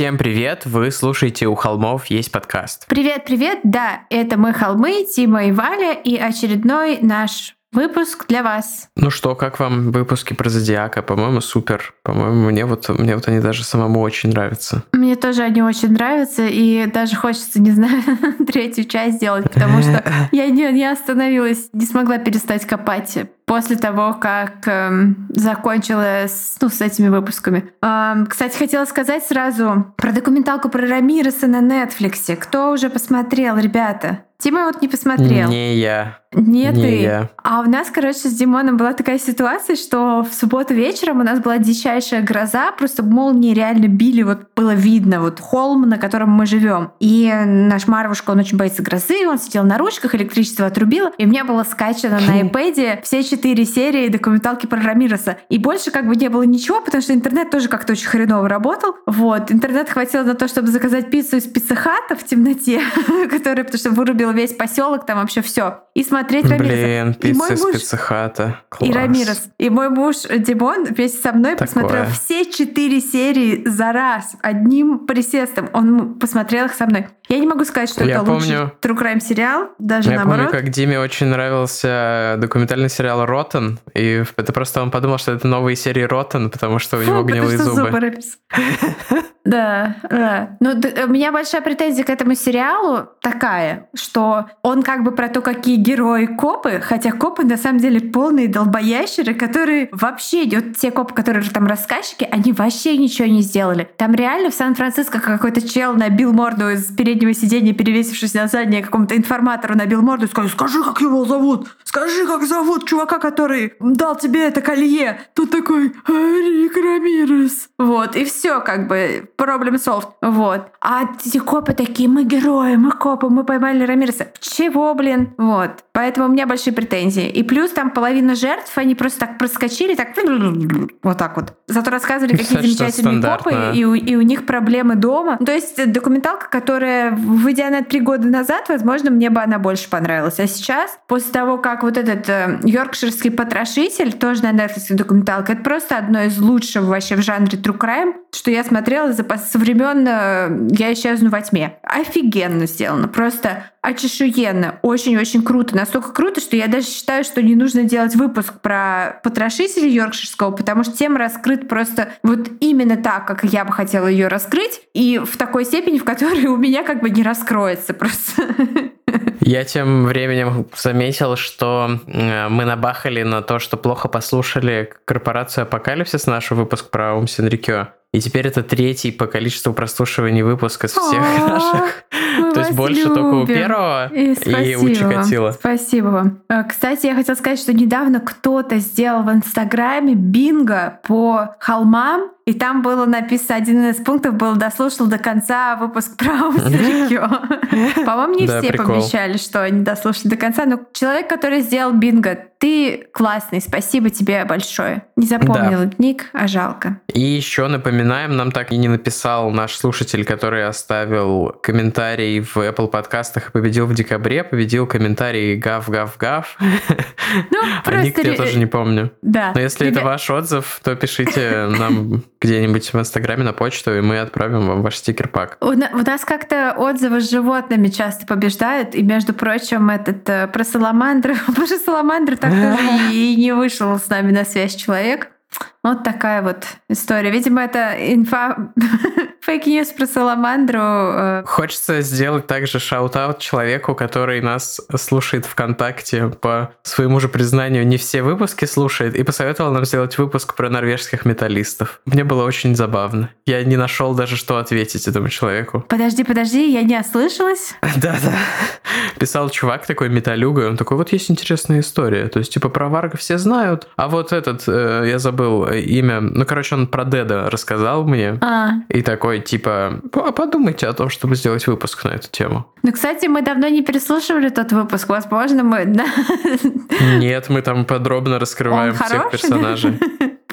Всем привет! Вы слушаете «У холмов есть подкаст». Привет-привет! Да, это мы холмы, Тима и Валя, и очередной наш выпуск для вас. Ну что, как вам выпуски про Зодиака? По-моему, супер. По-моему, мне вот, мне вот они даже самому очень нравятся. Мне тоже они очень нравятся, и даже хочется, не знаю, третью часть сделать, потому что я не, не остановилась, не смогла перестать копать после того, как эм, закончила с, ну, с этими выпусками. Эм, кстати, хотела сказать сразу про документалку про Рамиреса на Netflix. Кто уже посмотрел, ребята? Тима вот не посмотрел. Не я. Нет, не ты. я. А у нас, короче, с Димоном была такая ситуация, что в субботу вечером у нас была дичайшая гроза, просто молнии реально били, вот было видно, вот холм, на котором мы живем. И наш Марвушка, он очень боится грозы, он сидел на ручках, электричество отрубило, и у меня было скачано на iPad все четыре серии документалки про Рамироса. И больше как бы не было ничего, потому что интернет тоже как-то очень хреново работал. Вот, интернет хватило на то, чтобы заказать пиццу из пиццехата в темноте, которая, потому что вырубила весь поселок, там вообще все. И смотреть Рамиреса. Блин, пицца из пиццехата. И Рамирес. И мой муж Димон вместе со мной Такое. посмотрел все четыре серии за раз, одним присестом. Он посмотрел их со мной. Я не могу сказать, что Я это лучший помню- true crime сериал, даже Я наоборот. помню, как Диме очень нравился документальный сериал «Роттен», и это просто он подумал, что это новые серии «Роттен», потому что у него гнилые зубы. написано. Да, да. Ну, д- у меня большая претензия к этому сериалу такая, что он как бы про то, какие герои копы, хотя копы на самом деле полные долбоящеры, которые вообще, вот те копы, которые там рассказчики, они вообще ничего не сделали. Там реально в Сан-Франциско какой-то чел набил морду из переднего сиденья, перевесившись на заднее какому-то информатору, набил морду и сказал, скажи, как его зовут, скажи, как зовут чувака, который дал тебе это колье. Тут такой, «А, Рик Рамирес. Вот, и все как бы, проблем solved. Вот. А эти копы такие, мы герои, мы копы, мы поймали Рамиреса. Чего, блин? Вот. Поэтому у меня большие претензии. И плюс там половина жертв, они просто так проскочили, так вот так вот. Зато рассказывали, какие замечательные копы, и у, и у них проблемы дома. То есть документалка, которая, выйдя на три года назад, возможно, мне бы она больше понравилась. А сейчас, после того, как вот этот э, йоркширский потрошитель, тоже на Netflix документалка, это просто одно из лучших вообще в жанре true crime, что я смотрела за, со времен э, «Я исчезну во тьме». Офигенно сделано. Просто очешуенно. Очень-очень круто. Настолько круто, что я даже считаю, что не нужно делать выпуск про потрошителя йоркширского, потому что тема раскрыт просто вот именно так, как я бы хотела ее раскрыть, и в такой степени, в которой у меня как бы не раскроется просто. Я тем временем заметил, что мы набахали на то, что плохо послушали корпорацию Апокалипсис, наш выпуск про Ум Синрикё. И теперь это третий по количеству прослушиваний выпуск из всех наших. То есть больше только у любим. первого И и у вам. Спасибо вам. Э, Кстати, я хотела сказать, что недавно кто-то сделал в Инстаграме бинго по холмам, и там было написано, один из пунктов был дослушал до конца выпуск про Аусерикё. По-моему, не все помещали, что они дослушали до конца, но человек, который сделал бинго, ты классный, спасибо тебе большое. Не запомнила ник, а жалко. И еще напоминаем, нам так и не написал наш слушатель, который оставил комментарий в Apple подкастах и победил в декабре, победил комментарий гав-гав-гав. Ну, А ник просто... я ре- тоже не помню. Да. Но если это ваш отзыв, то пишите нам где-нибудь в Инстаграме на почту, и мы отправим вам ваш стикер-пак. У нас как-то отзывы с животными часто побеждают, и, между прочим, этот э, про саламандры, про саламандры так тоже и не вышел с нами на связь человек. Вот такая вот история. Видимо, это инфа fake news про Саламандру. э, Хочется сделать также shout-out человеку, который нас слушает ВКонтакте по своему же признанию, не все выпуски слушает, и посоветовал нам сделать выпуск про норвежских металлистов. Мне было очень забавно. Я не нашел даже, что ответить этому человеку. Подожди, подожди, я не ослышалась. Да-да. Писал чувак такой металюга, он такой, вот есть интересная история. То есть, типа, про Варга все знают, а вот этот, э, я забыл э, имя, ну, короче, он про Деда рассказал мне. А, И такой, типа, «А подумайте о том, чтобы сделать выпуск на эту тему. ну, кстати, мы давно не переслушивали тот выпуск. Возможно, мы... Нет, мы там подробно раскрываем всех персонажей.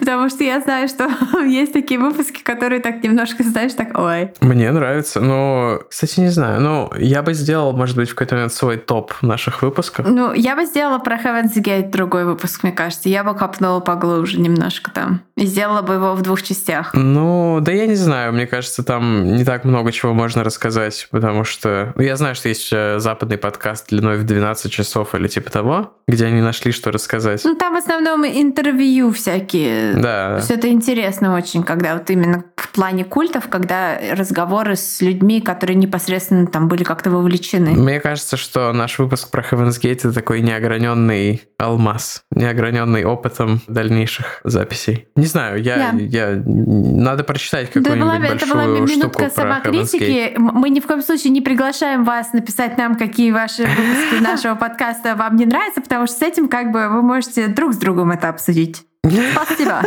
Потому что я знаю, что есть такие выпуски, которые так немножко, знаешь, так, ой. Мне нравится, но, кстати, не знаю, ну, я бы сделал, может быть, в какой-то момент свой топ наших выпусков. Ну, я бы сделала про Heaven's Gate другой выпуск, мне кажется. Я бы копнула поглубже немножко там. И сделала бы его в двух частях. Ну, да я не знаю, мне кажется, там не так много чего можно рассказать, потому что... ну, Я знаю, что есть э, западный подкаст длиной в 12 часов или типа того, где они нашли, что рассказать. Ну, там в основном интервью всякие. Да, То есть это интересно очень, когда вот именно в плане культов, когда разговоры с людьми, которые непосредственно там были как-то вовлечены. Мне кажется, что наш выпуск про Heaven's Gate это такой неограненный алмаз, неограненный опытом дальнейших записей. Не знаю, я, Да. я надо прочитать Да, была, какую-нибудь это была большую штуку минутка Gate. самокритики. Мы ни в коем случае не приглашаем вас написать нам, какие ваши выпуски нашего подкаста вам не нравятся, потому что с этим как бы вы можете друг с другом это обсудить. Спасибо.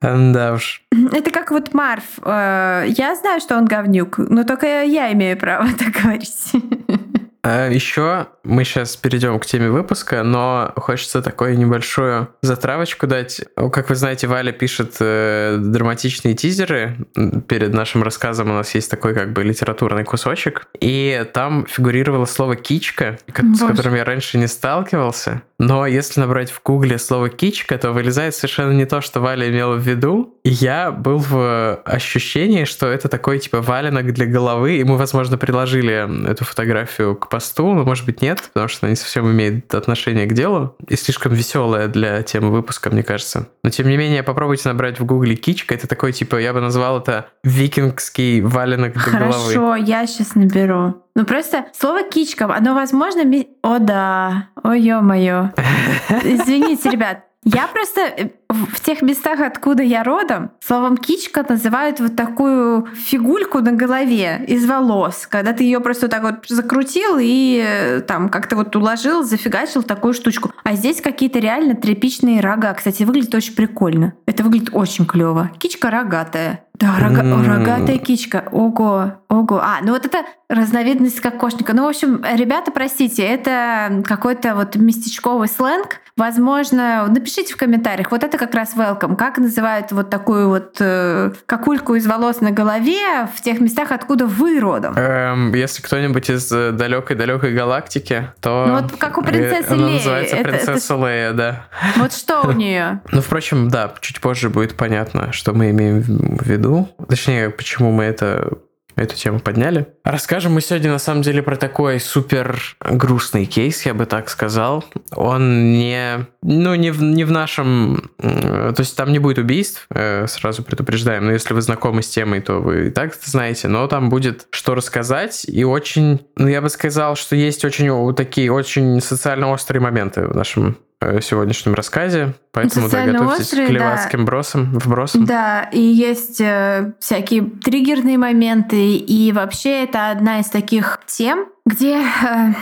Да уж. Это как вот Марф. Э, Я знаю, что он говнюк, но только я имею право так говорить. А еще мы сейчас перейдем к теме выпуска, но хочется такую небольшую затравочку дать. Как вы знаете, Валя пишет э, драматичные тизеры. Перед нашим рассказом у нас есть такой как бы литературный кусочек. И там фигурировало слово «кичка», ко- с Боже. которым я раньше не сталкивался. Но если набрать в гугле слово «кичка», то вылезает совершенно не то, что Валя имела в виду. И я был в ощущении, что это такой типа валенок для головы, и мы, возможно, приложили эту фотографию к посту, но, может быть, нет, потому что она не совсем имеет отношение к делу и слишком веселая для темы выпуска, мне кажется. Но, тем не менее, попробуйте набрать в гугле «кичка». Это такой, типа, я бы назвал это викингский валенок для головы. Хорошо, я сейчас наберу. Ну просто слово кичка, оно возможно... О да, ой ё-моё. Извините, ребят. Я просто э, в тех местах, откуда я родом, словом кичка называют вот такую фигульку на голове из волос, когда ты ее просто так вот закрутил и э, там как-то вот уложил, зафигачил такую штучку. А здесь какие-то реально тряпичные рога. Кстати, выглядит очень прикольно. Это выглядит очень клево. Кичка рогатая. Да, рога- М. рогатая кичка. Ого, ого. А, ну вот это разновидность кокошника. Ну, в общем, ребята, простите, это какой-то вот местечковый сленг. Возможно, напишите в комментариях. Вот это как раз welcome. Как называют вот такую вот э, какульку из волос на голове в тех местах, откуда вы родом? Эм, если кто-нибудь из далекой-далекой галактики, то... Ну вот как у принцессы э, она называется Это- это принцесса Лея, да. Вот что у нее? Ну, впрочем, да, чуть позже будет понятно, что мы имеем в виду. Точнее, почему мы это эту тему подняли. Расскажем мы сегодня на самом деле про такой супер грустный кейс, я бы так сказал. Он не, ну, не в, не в нашем, э, то есть там не будет убийств, э, сразу предупреждаем, но если вы знакомы с темой, то вы и так это знаете, но там будет что рассказать и очень, ну, я бы сказал, что есть очень такие очень социально острые моменты в нашем э, сегодняшнем рассказе, поэтому да, готовьтесь острые, к да. левацким бросам, вбросам. Да, и есть э, всякие триггерные моменты, и вообще это одна из таких тем, где э,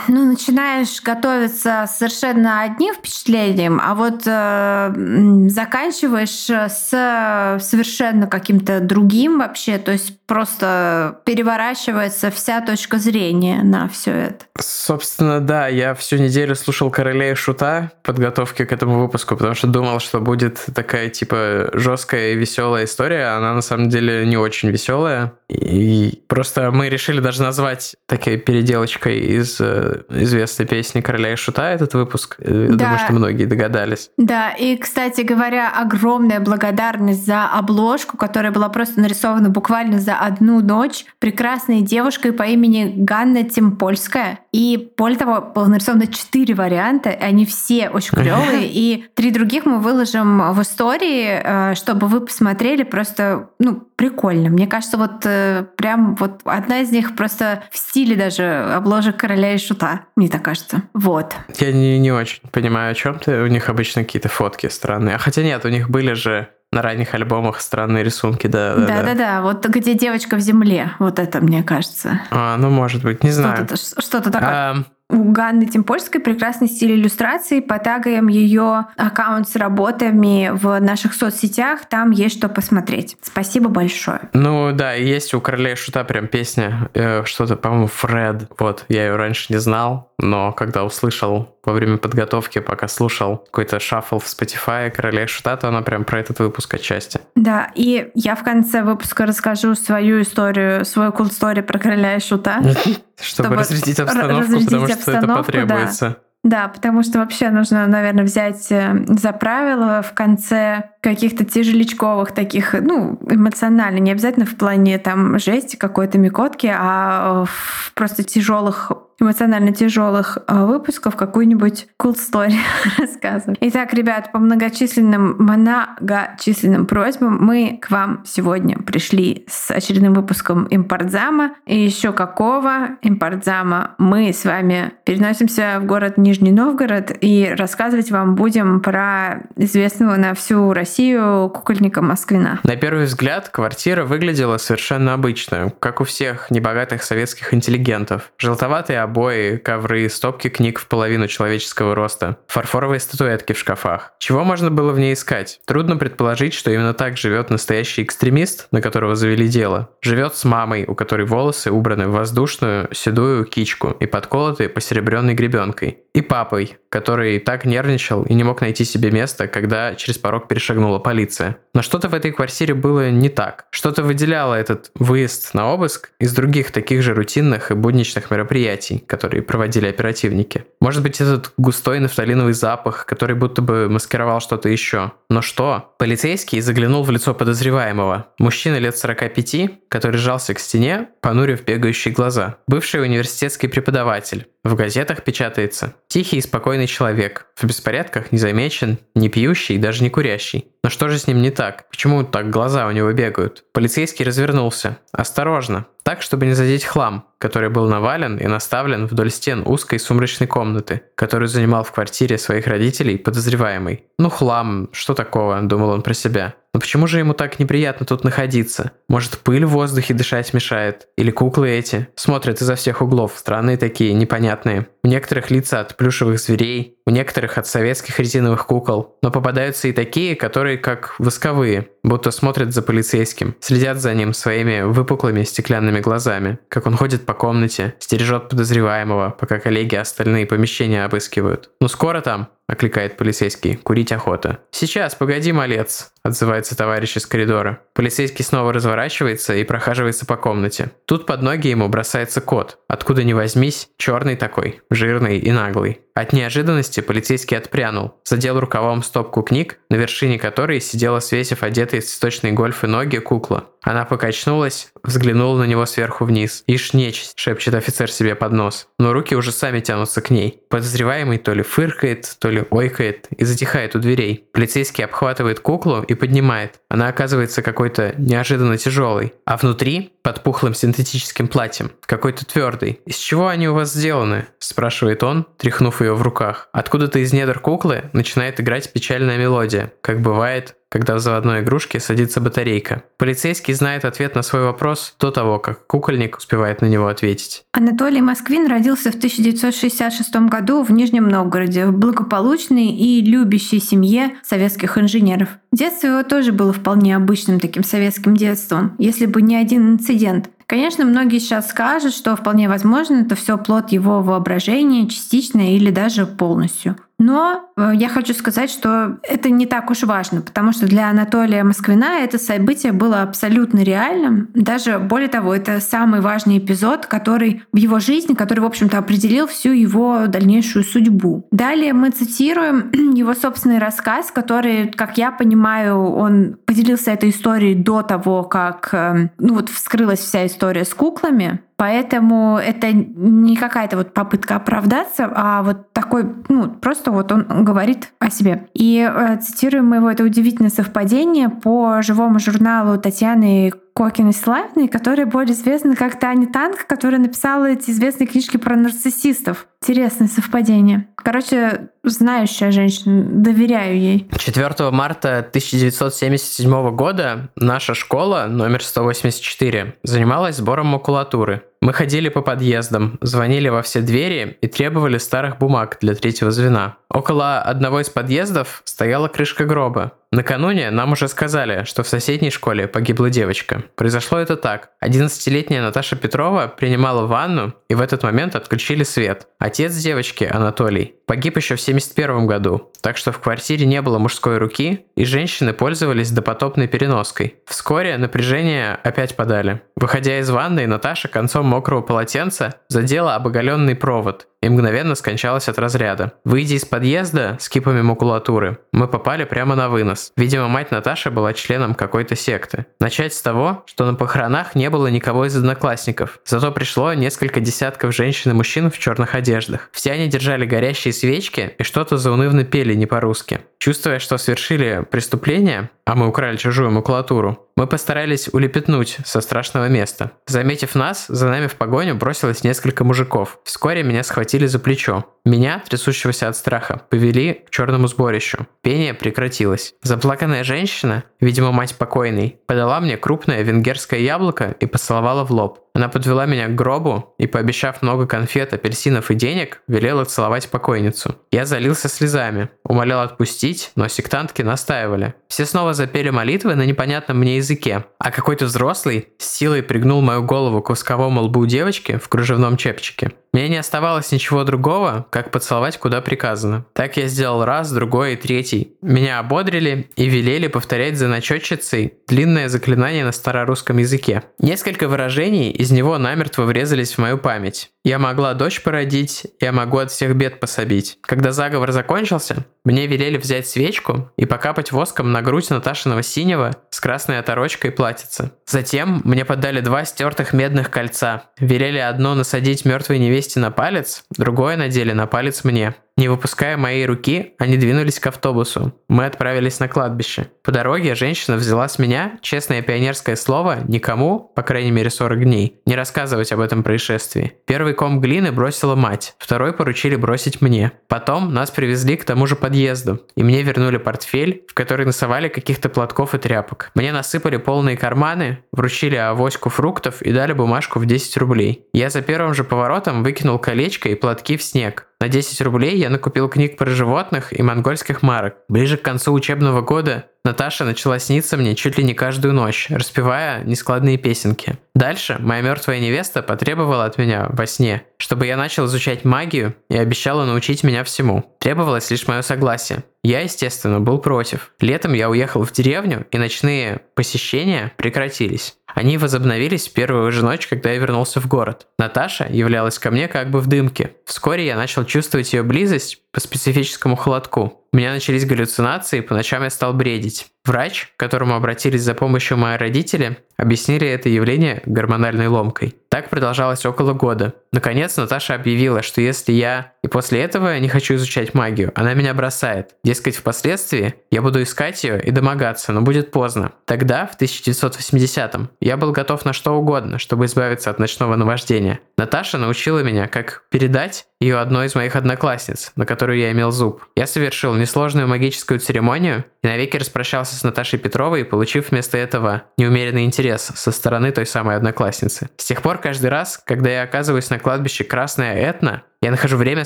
ну, начинаешь готовиться совершенно одним впечатлением, а вот э, заканчиваешь с совершенно каким-то другим вообще, то есть просто переворачивается вся точка зрения на все это. Собственно, да, я всю неделю слушал Королей Шута в подготовке к этому выпуску, потому что думал, что будет такая, типа, жесткая и веселая история. а Она на самом деле не очень веселая. И просто мы решили даже назвать такой переделочкой из э, известной песни Короля и Шута этот выпуск. Э, Да. думаю, что многие догадались. Да, и, кстати говоря, огромная благодарность за обложку, которая была просто нарисована буквально за одну ночь прекрасной девушкой по имени Ганна Тимпольская. И более того, было нарисовано четыре варианта, и они все очень клевые, и три других мы мы выложим в истории, э, чтобы вы посмотрели просто, ну, прикольно. Мне кажется, вот э, прям вот одна из них просто в стиле даже обложек короля и шута, мне так кажется. Вот. Я не, не очень понимаю, о чем ты. У них обычно какие-то фотки странные. А хотя нет, у них были же на ранних альбомах странные рисунки, да. Да, да, да. Вот где девочка в земле. Вот это, мне кажется. А, ну, может быть, не знаю. Что-то, что-то такое. А, у Ганны Тимпольской прекрасный стиль иллюстрации. Потагаем ее аккаунт с работами в наших соцсетях. Там есть что посмотреть. Спасибо большое. Ну да, есть у Короля Шута прям песня, э, что-то, по-моему, Фред. Вот, я ее раньше не знал, но когда услышал во время подготовки, пока слушал какой-то шаффл в Spotify Короля Шута, то она прям про этот выпуск отчасти. Да, и я в конце выпуска расскажу свою историю, свою cool story про Короля и Шута. Чтобы разрядить обстановку, потому что это потребуется. Да, потому что вообще нужно, наверное, взять э, за правило в конце каких-то тяжелечковых таких, ну, эмоционально, не обязательно в плане там жести какой-то микотки, а в просто тяжелых эмоционально тяжелых э, выпусков какую-нибудь cool story рассказывать. Итак, ребят, по многочисленным, многочисленным просьбам мы к вам сегодня пришли с очередным выпуском импортзама. И еще какого импортзама мы с вами переносимся в город Нижний Новгород и рассказывать вам будем про известного на всю Россию кукольника Москвина. На первый взгляд квартира выглядела совершенно обычно, как у всех небогатых советских интеллигентов. Желтоватые обои, ковры, стопки книг в половину человеческого роста, фарфоровые статуэтки в шкафах. Чего можно было в ней искать? Трудно предположить, что именно так живет настоящий экстремист, на которого завели дело. Живет с мамой, у которой волосы убраны в воздушную седую кичку и подколоты посеребренной гребенкой. И папой, который так нервничал и не мог найти себе места, когда через порог перешагнула полиция. Но что-то в этой квартире было не так. Что-то выделяло этот выезд на обыск из других таких же рутинных и будничных мероприятий, которые проводили оперативники. Может быть, этот густой нафталиновый запах, который будто бы маскировал что-то еще. Но что? Полицейский заглянул в лицо подозреваемого. Мужчина лет 45, который жался к стене, понурив бегающие глаза. Бывший университетский преподаватель. В газетах печатается «Тихий и спокойный человек, в беспорядках не замечен, не пьющий, даже не курящий». Но что же с ним не так? Почему так глаза у него бегают? Полицейский развернулся. Осторожно. Так, чтобы не задеть хлам, который был навален и наставлен вдоль стен узкой сумрачной комнаты, которую занимал в квартире своих родителей подозреваемый. Ну хлам, что такого, думал он про себя. Но почему же ему так неприятно тут находиться? Может, пыль в воздухе дышать мешает? Или куклы эти? Смотрят изо всех углов, странные такие, непонятные. У некоторых лица от плюшевых зверей, у некоторых от советских резиновых кукол. Но попадаются и такие, которые как восковые, будто смотрят за полицейским, следят за ним своими выпуклыми стеклянными глазами, как он ходит по комнате, стережет подозреваемого, пока коллеги остальные помещения обыскивают. Ну скоро там, — окликает полицейский. «Курить охота». «Сейчас, погоди, малец», — отзывается товарищ из коридора. Полицейский снова разворачивается и прохаживается по комнате. Тут под ноги ему бросается кот. Откуда ни возьмись, черный такой, жирный и наглый. От неожиданности полицейский отпрянул, задел рукавом стопку книг, на вершине которой сидела свесив одетые в цветочный гольф и ноги кукла. Она покачнулась, взглянула на него сверху вниз. «Ишь нечисть!» – шепчет офицер себе под нос. Но руки уже сами тянутся к ней. Подозреваемый то ли фыркает, то ли ойкает и затихает у дверей. Полицейский обхватывает куклу и поднимает. Она оказывается какой-то неожиданно тяжелой. А внутри, под пухлым синтетическим платьем, какой-то твердый. «Из чего они у вас сделаны?» – спрашивает он, тряхнув ее в руках. Откуда-то из недр куклы начинает играть печальная мелодия, как бывает когда в заводной игрушке садится батарейка. Полицейский знает ответ на свой вопрос до того, как кукольник успевает на него ответить. Анатолий Москвин родился в 1966 году в Нижнем Новгороде в благополучной и любящей семье советских инженеров. Детство его тоже было вполне обычным таким советским детством, если бы не один инцидент. Конечно, многие сейчас скажут, что вполне возможно, это все плод его воображения, частично или даже полностью. Но э, я хочу сказать, что это не так уж важно, потому что для Анатолия Москвина это событие было абсолютно реальным. Даже более того, это самый важный эпизод, который в его жизни, который, в общем-то, определил всю его дальнейшую судьбу. Далее мы цитируем его собственный рассказ, который, как я понимаю, он поделился этой историей до того, как э, ну, вот вскрылась вся история с куклами. Поэтому это не какая-то вот попытка оправдаться, а вот такой, ну, просто вот он говорит о себе. И э, цитируем мы его, это удивительное совпадение по живому журналу Татьяны Кокиной Славиной, которая более известна как Таня Танк, которая написала эти известные книжки про нарциссистов. Интересное совпадение. Короче, знающая женщина, доверяю ей. 4 марта 1977 года наша школа номер 184 занималась сбором макулатуры. Мы ходили по подъездам, звонили во все двери и требовали старых бумаг для третьего звена. Около одного из подъездов стояла крышка гроба. Накануне нам уже сказали, что в соседней школе погибла девочка. Произошло это так. 11-летняя Наташа Петрова принимала ванну, и в этот момент отключили свет. Отец девочки, Анатолий, погиб еще в 71 году, так что в квартире не было мужской руки, и женщины пользовались допотопной переноской. Вскоре напряжение опять подали. Выходя из ванной, Наташа концом мокрого полотенца задела обоголенный провод и мгновенно скончалась от разряда. Выйдя из подъезда с кипами макулатуры, мы попали прямо на вынос. Видимо, мать Наташи была членом какой-то секты. Начать с того, что на похоронах не было никого из одноклассников, зато пришло несколько десятков женщин и мужчин в черных одеждах. Все они держали горящие свечки и что-то заунывно пели не по-русски. Чувствуя, что совершили преступление, а мы украли чужую макулатуру, мы постарались улепетнуть со страшного места. Заметив нас, за нами в погоню бросилось несколько мужиков. Вскоре меня схватили за плечо. Меня, трясущегося от страха, повели к черному сборищу. Пение прекратилось. Заплаканная женщина, видимо мать покойной, подала мне крупное венгерское яблоко и поцеловала в лоб. Она подвела меня к гробу и, пообещав много конфет, апельсинов и денег, велела целовать покойницу. Я залился слезами, умолял отпустить, но сектантки настаивали. Все снова запели молитвы на непонятном мне языке, а какой-то взрослый с силой пригнул мою голову к восковому лбу девочки в кружевном чепчике. Мне не оставалось ничего другого, как поцеловать куда приказано. Так я сделал раз, другой и третий. Меня ободрили и велели повторять за начетчицей длинное заклинание на старорусском языке. Несколько выражений из него намертво врезались в мою память. Я могла дочь породить, я могу от всех бед пособить. Когда заговор закончился, мне велели взять свечку и покапать воском на грудь Наташиного синего с красной оторочкой платьица. Затем мне подали два стертых медных кольца. Велели одно насадить мертвой невесте на палец, другое надели на палец мне. Не выпуская моей руки, они двинулись к автобусу. Мы отправились на кладбище. По дороге женщина взяла с меня честное пионерское слово никому, по крайней мере 40 дней, не рассказывать об этом происшествии. Первый ком глины бросила мать, второй поручили бросить мне. Потом нас привезли к тому же подъезду, и мне вернули портфель, в который насовали каких-то платков и тряпок. Мне насыпали полные карманы, вручили авоську фруктов и дали бумажку в 10 рублей. Я за первым же поворотом выкинул колечко и платки в снег. На 10 рублей я накупил книг про животных и монгольских марок. Ближе к концу учебного года Наташа начала сниться мне чуть ли не каждую ночь, распевая нескладные песенки. Дальше моя мертвая невеста потребовала от меня во сне, чтобы я начал изучать магию и обещала научить меня всему. Требовалось лишь мое согласие. Я, естественно, был против. Летом я уехал в деревню, и ночные посещения прекратились. Они возобновились в первую же ночь, когда я вернулся в город. Наташа являлась ко мне как бы в дымке. Вскоре я начал чувствовать ее близость по специфическому холодку. У меня начались галлюцинации, по ночам я стал бредить. Врач, к которому обратились за помощью мои родители, объяснили это явление гормональной ломкой. Так продолжалось около года. Наконец Наташа объявила, что если я и после этого не хочу изучать магию, она меня бросает. Дескать, впоследствии я буду искать ее и домогаться, но будет поздно. Тогда, в 1980-м, я был готов на что угодно, чтобы избавиться от ночного наваждения. Наташа научила меня, как передать ее одной из моих одноклассниц, на которую я имел зуб. Я совершил несложную магическую церемонию и навеки распрощался с Наташей Петровой, получив вместо этого неумеренный интерес со стороны той самой одноклассницы. С тех пор каждый раз, когда я оказываюсь на кладбище Красная Этна, я нахожу время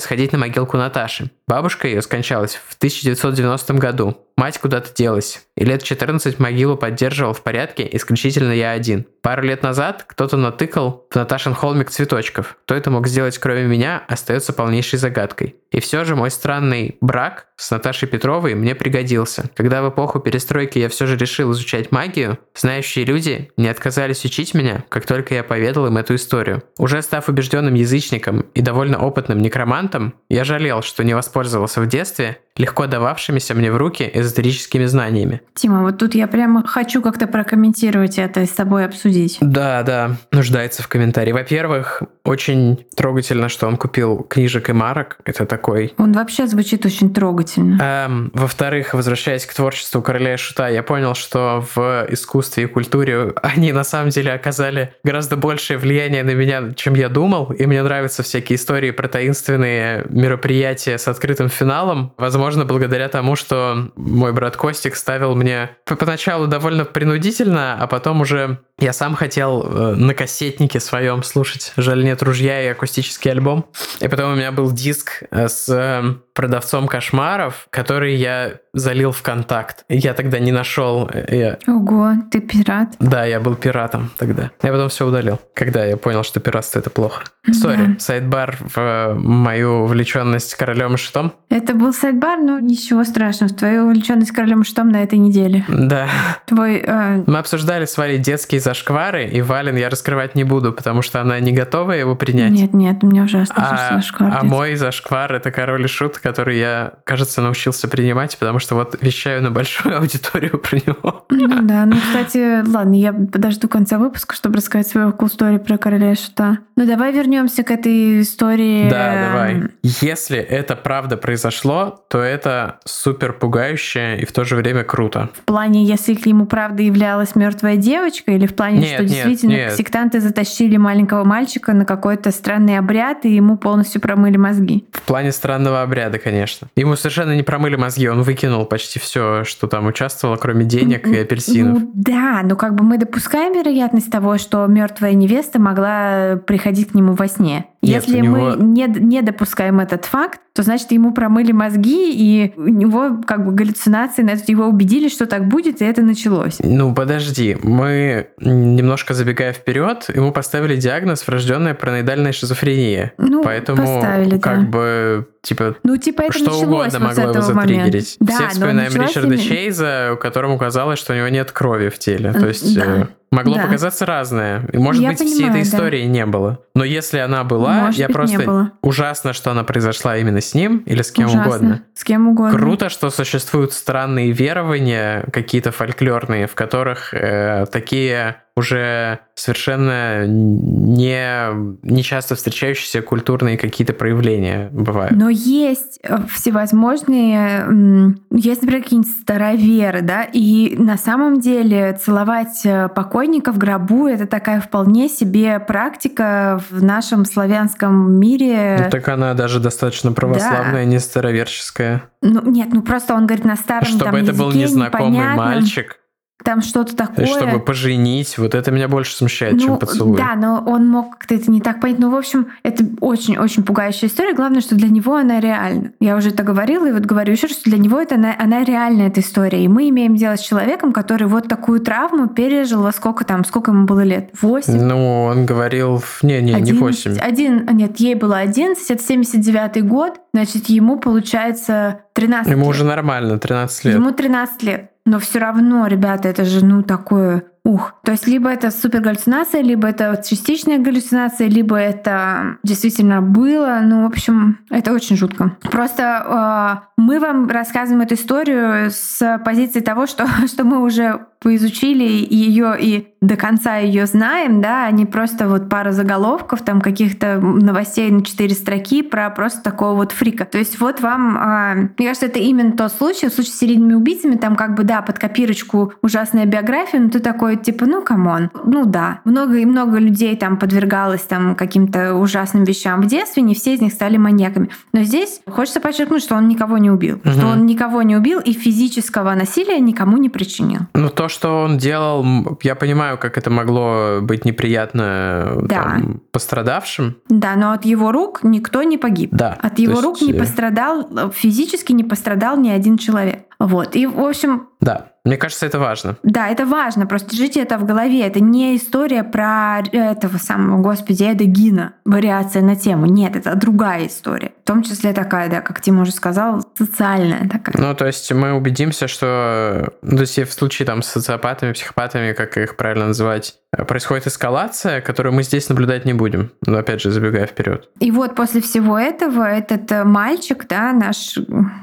сходить на могилку Наташи. Бабушка ее скончалась в 1990 году. Мать куда-то делась. И лет 14 могилу поддерживал в порядке исключительно я один. Пару лет назад кто-то натыкал в Наташин холмик цветочков. Кто это мог сделать кроме меня, остается полнейшей загадкой. И все же мой странный брак с Наташей Петровой мне пригодился. Когда в эпоху перестройки я все же решил изучать магию, знающие люди не отказались учить меня, как только я поведал им эту историю. Уже став убежденным язычником и довольно опытным некромантом, я жалел, что не воспользовался в детстве легко дававшимися мне в руки эзотерическими знаниями. Тима, вот тут я прямо хочу как-то прокомментировать это и с тобой обсудить. Да, да, нуждается в комментарии. Во-первых, очень трогательно, что он купил книжек и марок. Это такой... Он вообще звучит очень трогательно. Эм, во-вторых, возвращаясь к творчеству короля и шута, я понял, что в искусстве и культуре они на самом деле оказали гораздо большее влияние на меня, чем я думал. И мне нравятся всякие истории про таинственные мероприятия с открытым финалом. Возможно, благодаря тому, что мой брат Костик ставил мне поначалу довольно принудительно, а потом уже я сам хотел э, на кассетнике своем слушать «Жаль нет ружья» и акустический альбом. И потом у меня был диск э, с э, продавцом кошмаров, который я залил в контакт. Я тогда не нашел. Я... Ого, ты пират? Да, я был пиратом тогда. Я потом все удалил, когда я понял, что пиратство это плохо. Sorry, sidebar в мою увлеченность королем и шутом. Это был sidebar, но ничего страшного. Твою увлеченность королем и шутом на этой неделе. Да. Твой. Э... Мы обсуждали свои детские зашквары, и Вален я раскрывать не буду, потому что она не готова его принять. Нет, нет, меня ужасно а, зашквар. А мой зашквар это король и шут, который я, кажется, научился принимать, потому что вот вещаю на большую аудиторию про него. Ну да, ну, кстати, ладно, я подожду конца выпуска, чтобы рассказать свою cool story про короля и шута. Ну, давай вернемся к этой истории. Да, давай. Если это правда произошло, то это супер пугающе и в то же время круто. В плане, если к нему правда являлась мертвая девочка, или в плане, нет, что нет, действительно нет. сектанты затащили маленького мальчика на какой-то странный обряд, и ему полностью промыли мозги. В плане странного обряда, конечно. Ему совершенно не промыли мозги, он выкинул почти все, что там участвовало, кроме денег и апельсинов. Ну, да, но как бы мы допускаем вероятность того, что мертвая невеста могла приходить к нему во сне. Нет, Если него... мы не, не допускаем этот факт, то значит ему промыли мозги, и у него как бы галлюцинации, его убедили, что так будет, и это началось. Ну подожди, мы немножко забегая вперед, ему поставили диагноз врожденная параноидальная шизофрения. Ну, Поэтому как да. бы типа, ну, типа это что угодно могло его затриггерить. Да, Все вспоминаем Ричарда именно... Чейза, которому казалось, что у него нет крови в теле. То есть да. Могло да. показаться разное. Может я быть, понимаю, всей этой истории да. не было. Но если она была, может я быть, просто... Ужасно, что она произошла именно с ним или с кем Ужасно. угодно. С кем угодно. Круто, что существуют странные верования, какие-то фольклорные, в которых э, такие уже совершенно не, не часто встречающиеся культурные какие-то проявления бывают. Но есть э, всевозможные, есть, например, какие-нибудь староверы, да, и на самом деле целовать э, покойника в гробу — это такая вполне себе практика в нашем славянском мире. Ну, так она даже достаточно православная, да. не староверческая. Ну, нет, ну просто он говорит на старом Чтобы там, это языке, был незнакомый непонятном. мальчик, там что-то такое. Чтобы поженить, вот это меня больше смущает, ну, чем поцелуй. Да, но он мог как-то это не так понять. Ну, в общем, это очень-очень пугающая история. Главное, что для него она реальна. Я уже это говорила, и вот говорю еще раз, что для него это она, она реальная эта история. И мы имеем дело с человеком, который вот такую травму пережил во сколько там, сколько ему было лет? Восемь? Ну, он говорил... Не-не, не восемь. Один, нет, ей было одиннадцать, это 79-й год, значит, ему получается 13 Ему лет. уже нормально, 13 лет. Ему 13 лет. Но все равно, ребята, это же ну такое ух. То есть либо это супер галлюцинация, либо это частичная галлюцинация, либо это действительно было. Ну, в общем, это очень жутко. Просто э, мы вам рассказываем эту историю с позиции того, что, что мы уже поизучили ее и до конца ее знаем, да, а не просто вот пара заголовков, там каких-то новостей на четыре строки про просто такого вот фрика. То есть вот вам, э, мне кажется, это именно тот случай, в случае с серийными убийцами, там как бы, да, под копирочку ужасная биография, но ты такой, типа, ну, come on, ну да. Много и много людей там подвергалось там каким-то ужасным вещам в детстве, не все из них стали маньяками. Но здесь хочется подчеркнуть, что он никого не убил. Угу. Что он никого не убил и физического насилия никому не причинил. Ну, то, что он делал, я понимаю, как это могло быть неприятно да. там, пострадавшим. Да, но от его рук никто не погиб. Да. От его рук есть... не э, пострадал, физически не пострадал ни один человек. Вот. И, в общем... Да. Мне кажется, это важно. Да, это важно. Просто держите это в голове. Это не история про этого самого, господи, Эда Гина, вариация на тему. Нет, это другая история. В том числе такая, да, как Тим уже сказал, социальная такая. Ну, то есть мы убедимся, что ну, то есть в случае там с социопатами, психопатами, как их правильно называть, происходит эскалация, которую мы здесь наблюдать не будем. Но опять же, забегая вперед. И вот после всего этого этот мальчик, да, наш,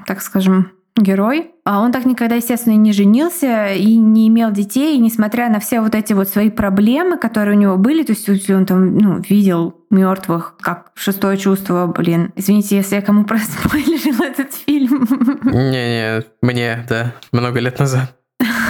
так скажем, герой. А он так никогда, естественно, не женился и не имел детей, и несмотря на все вот эти вот свои проблемы, которые у него были, то есть он там, ну, видел мертвых, как шестое чувство, блин. Извините, если я кому проспойлерила этот фильм. Не-не, мне, да, много лет назад.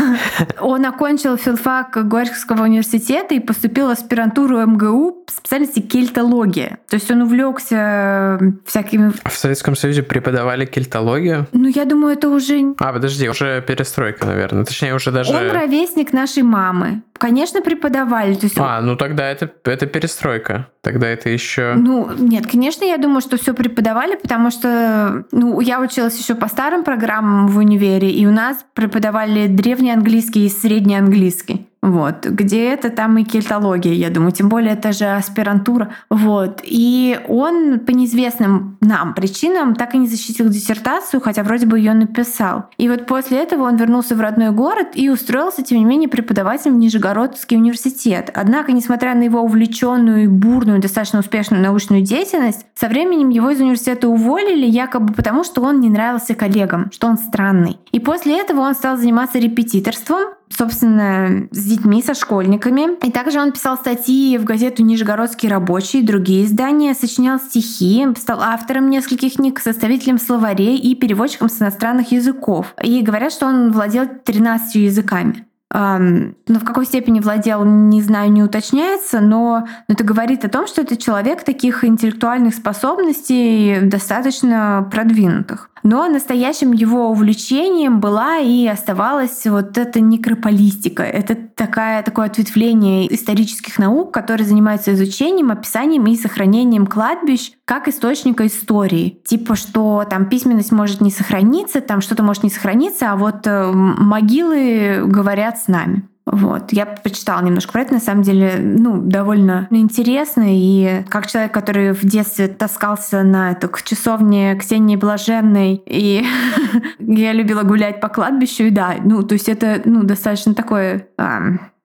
Он окончил филфак Горьковского университета и поступил в аспирантуру МГУ по специальности кельтология. То есть он увлекся всякими... В Советском Союзе преподавали кельтологию? Ну, я думаю, это уже... А, подожди, уже перестройка, наверное. Точнее, уже даже... Он ровесник нашей мамы. Конечно, преподавали. То есть... А, ну тогда это, это перестройка. Тогда это еще. Ну, нет, конечно, я думаю, что все преподавали, потому что ну, я училась еще по старым программам в универе, и у нас преподавали древний английский и средний английский. Вот, где это там и кельтология, я думаю, тем более это же аспирантура. Вот, и он по неизвестным нам причинам так и не защитил диссертацию, хотя вроде бы ее написал. И вот после этого он вернулся в родной город и устроился, тем не менее, преподавателем в Нижегородский университет. Однако, несмотря на его увлеченную и бурную, достаточно успешную научную деятельность, со временем его из университета уволили якобы потому, что он не нравился коллегам, что он странный. И после этого он стал заниматься репетиторством, собственно, с детьми, со школьниками. И также он писал статьи в газету «Нижегородский рабочий» и другие издания, сочинял стихи, стал автором нескольких книг, составителем словарей и переводчиком с иностранных языков. И говорят, что он владел 13 языками. Um, но в какой степени владел, не знаю, не уточняется, но, но это говорит о том, что это человек таких интеллектуальных способностей достаточно продвинутых. Но настоящим его увлечением была и оставалась вот эта некрополистика. Это такая, такое ответвление исторических наук, которые занимаются изучением, описанием и сохранением кладбищ как источника истории. Типа, что там письменность может не сохраниться, там что-то может не сохраниться, а вот э, могилы говорят с нами. Вот. Я почитала немножко про это, на самом деле, ну, довольно интересно. И как человек, который в детстве таскался на эту к часовне Ксении Блаженной, и я любила гулять по кладбищу, и да, ну, то есть это, ну, достаточно такое...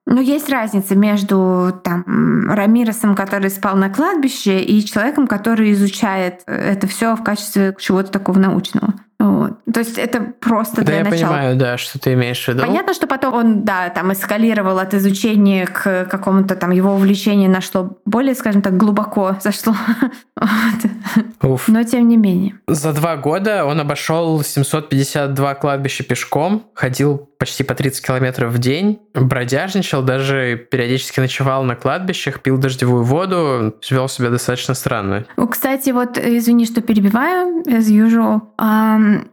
Ну, есть разница между там, Рамиросом, который спал на кладбище, и человеком, который изучает это все в качестве чего-то такого научного. Вот. То есть это просто да, для я начала. понимаю, да, что ты имеешь в виду. Понятно, что потом он, да, там эскалировал от изучения к какому-то там его увлечению нашло более, скажем так, глубоко зашло. Уф. Но тем не менее. За два года он обошел 752 кладбища пешком, ходил почти по 30 километров в день, бродяжничал, даже периодически ночевал на кладбищах, пил дождевую воду, вел себя достаточно странно. Кстати, вот извини, что перебиваю, as usual.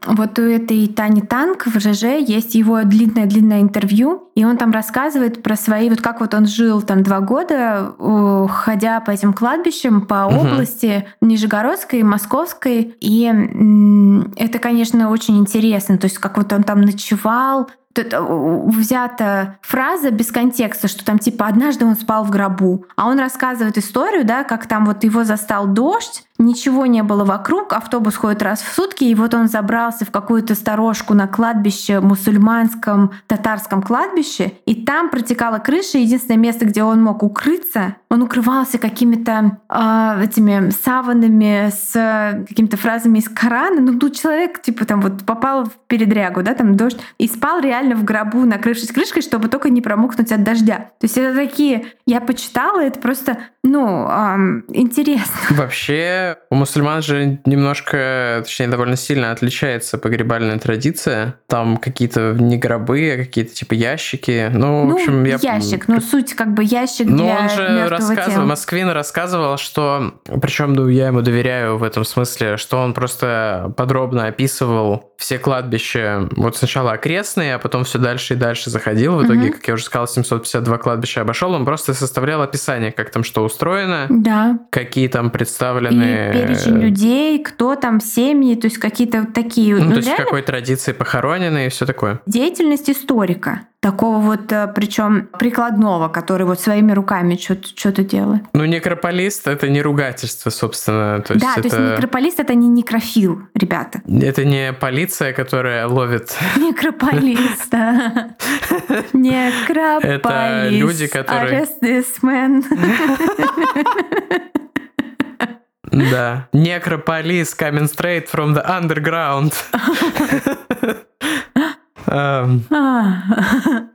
Вот у этой Тани Танк в ЖЖ есть его длинное-длинное интервью, и он там рассказывает про свои, вот как вот он жил там два года, ходя по этим кладбищам, по угу. области Нижегородской, Московской. И это, конечно, очень интересно. То есть как вот он там ночевал, взята фраза без контекста, что там типа однажды он спал в гробу, а он рассказывает историю, да, как там вот его застал дождь, ничего не было вокруг, автобус ходит раз в сутки, и вот он забрался в какую-то сторожку на кладбище, мусульманском, татарском кладбище, и там протекала крыша, единственное место, где он мог укрыться, он укрывался какими-то э, этими саванами с какими-то фразами из Корана. Ну, тут человек, типа, там вот попал в передрягу, да, там дождь, и спал реально в гробу, накрывшись крышкой, чтобы только не промокнуть от дождя. То есть это такие... Я почитала, это просто, ну, э, интересно. Вообще, у мусульман же немножко, точнее, довольно сильно отличается погребальная традиция. Там какие-то не гробы, а какие-то типа ящики. Ну, ну в общем, я... ящик, ну, суть как бы ящик Ну, для он же рассказывал, тела. Москвин рассказывал, что, причем ну, я ему доверяю в этом смысле, что он просто подробно описывал все кладбища, вот сначала окрестные, а потом все дальше и дальше заходил. В итоге, угу. как я уже сказал, 752 кладбища обошел. Он просто составлял описание, как там что устроено, да. какие там представлены перечень э, людей, кто там, семьи, то есть какие-то такие... Ну, ну то есть реально... какой традиции похоронены и все такое. Деятельность историка такого вот, э, причем прикладного, который вот своими руками что-то делает. Ну, некрополист — это не ругательство, собственно. То есть да, это... то есть некрополист — это не некрофил, ребята. Это не полиция, которая ловит... Некрополист, да. Некрополист. Это люди, которые... Arrest this man. Да. Necropolis coming straight from the underground. Эм,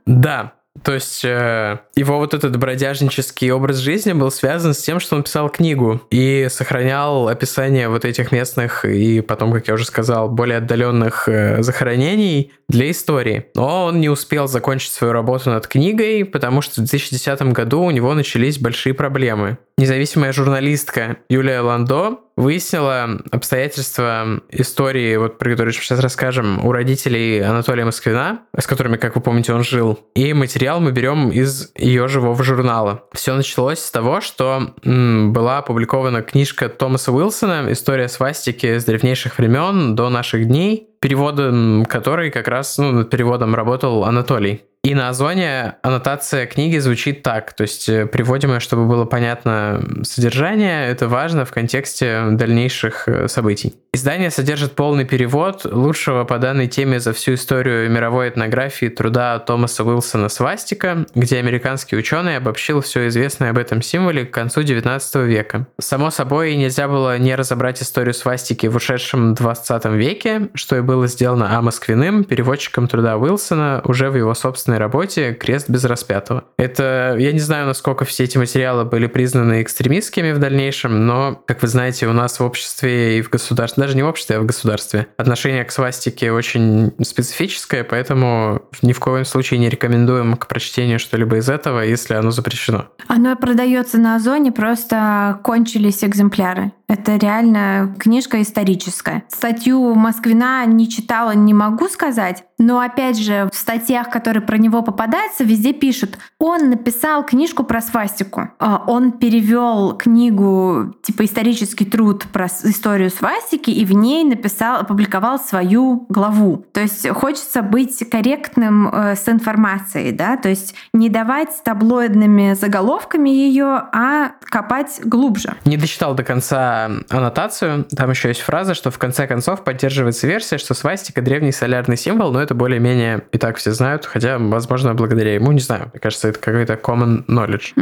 Да. То есть э, его вот этот бродяжнический образ жизни был связан с тем, что он писал книгу и сохранял описание вот этих местных и потом, как я уже сказал, более отдаленных э, захоронений для истории. Но он не успел закончить свою работу над книгой, потому что в 2010 году у него начались большие проблемы. Независимая журналистка Юлия Ландо выяснила обстоятельства истории, вот про которую сейчас расскажем, у родителей Анатолия Москвина, с которыми, как вы помните, он жил. И материал мы берем из ее живого журнала. Все началось с того, что м, была опубликована книжка Томаса Уилсона «История свастики с древнейших времен до наших дней», переводом которой как раз, ну, над переводом работал Анатолий. И на Озоне аннотация книги звучит так, то есть э, приводим ее, чтобы было понятно содержание, это важно в контексте дальнейших э, событий. Издание содержит полный перевод лучшего по данной теме за всю историю мировой этнографии труда Томаса Уилсона «Свастика», где американский ученый обобщил все известное об этом символе к концу 19 века. Само собой, нельзя было не разобрать историю свастики в ушедшем 20 веке, что и было сделано А. Москвиным, переводчиком труда Уилсона, уже в его собственной работе «Крест без распятого». Это, я не знаю, насколько все эти материалы были признаны экстремистскими в дальнейшем, но, как вы знаете, у нас в обществе и в государстве, даже не в обществе, а в государстве, отношение к свастике очень специфическое, поэтому ни в коем случае не рекомендуем к прочтению что-либо из этого, если оно запрещено. Оно продается на Озоне, просто кончились экземпляры. Это реально книжка историческая. Статью Москвина не читала, не могу сказать, но опять же в статьях, которые про него попадаются, везде пишут, он написал книжку про свастику. А, Он перевел книгу, типа исторический труд про историю свастики, и в ней написал, опубликовал свою главу. То есть хочется быть корректным э, с информацией, да, то есть не давать таблоидными заголовками ее, а копать глубже. Не дочитал до конца аннотацию. Там еще есть фраза, что в конце концов поддерживается версия, что свастика древний солярный символ, но это более-менее и так все знают, хотя, возможно, благодаря ему, не знаю. Мне кажется, это какой-то common knowledge.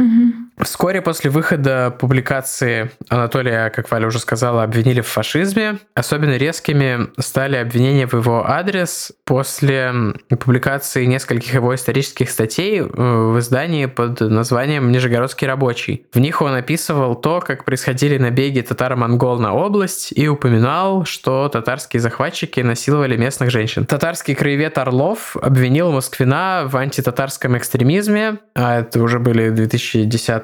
Вскоре после выхода публикации Анатолия, как Валя уже сказала, обвинили в фашизме. Особенно резкими стали обвинения в его адрес после публикации нескольких его исторических статей э, в издании под названием «Нижегородский рабочий». В них он описывал то, как происходили набеги татаро-монгол на область и упоминал, что татарские захватчики насиловали местных женщин. Татарский краевед Орлов обвинил Москвина в антитатарском экстремизме, а это уже были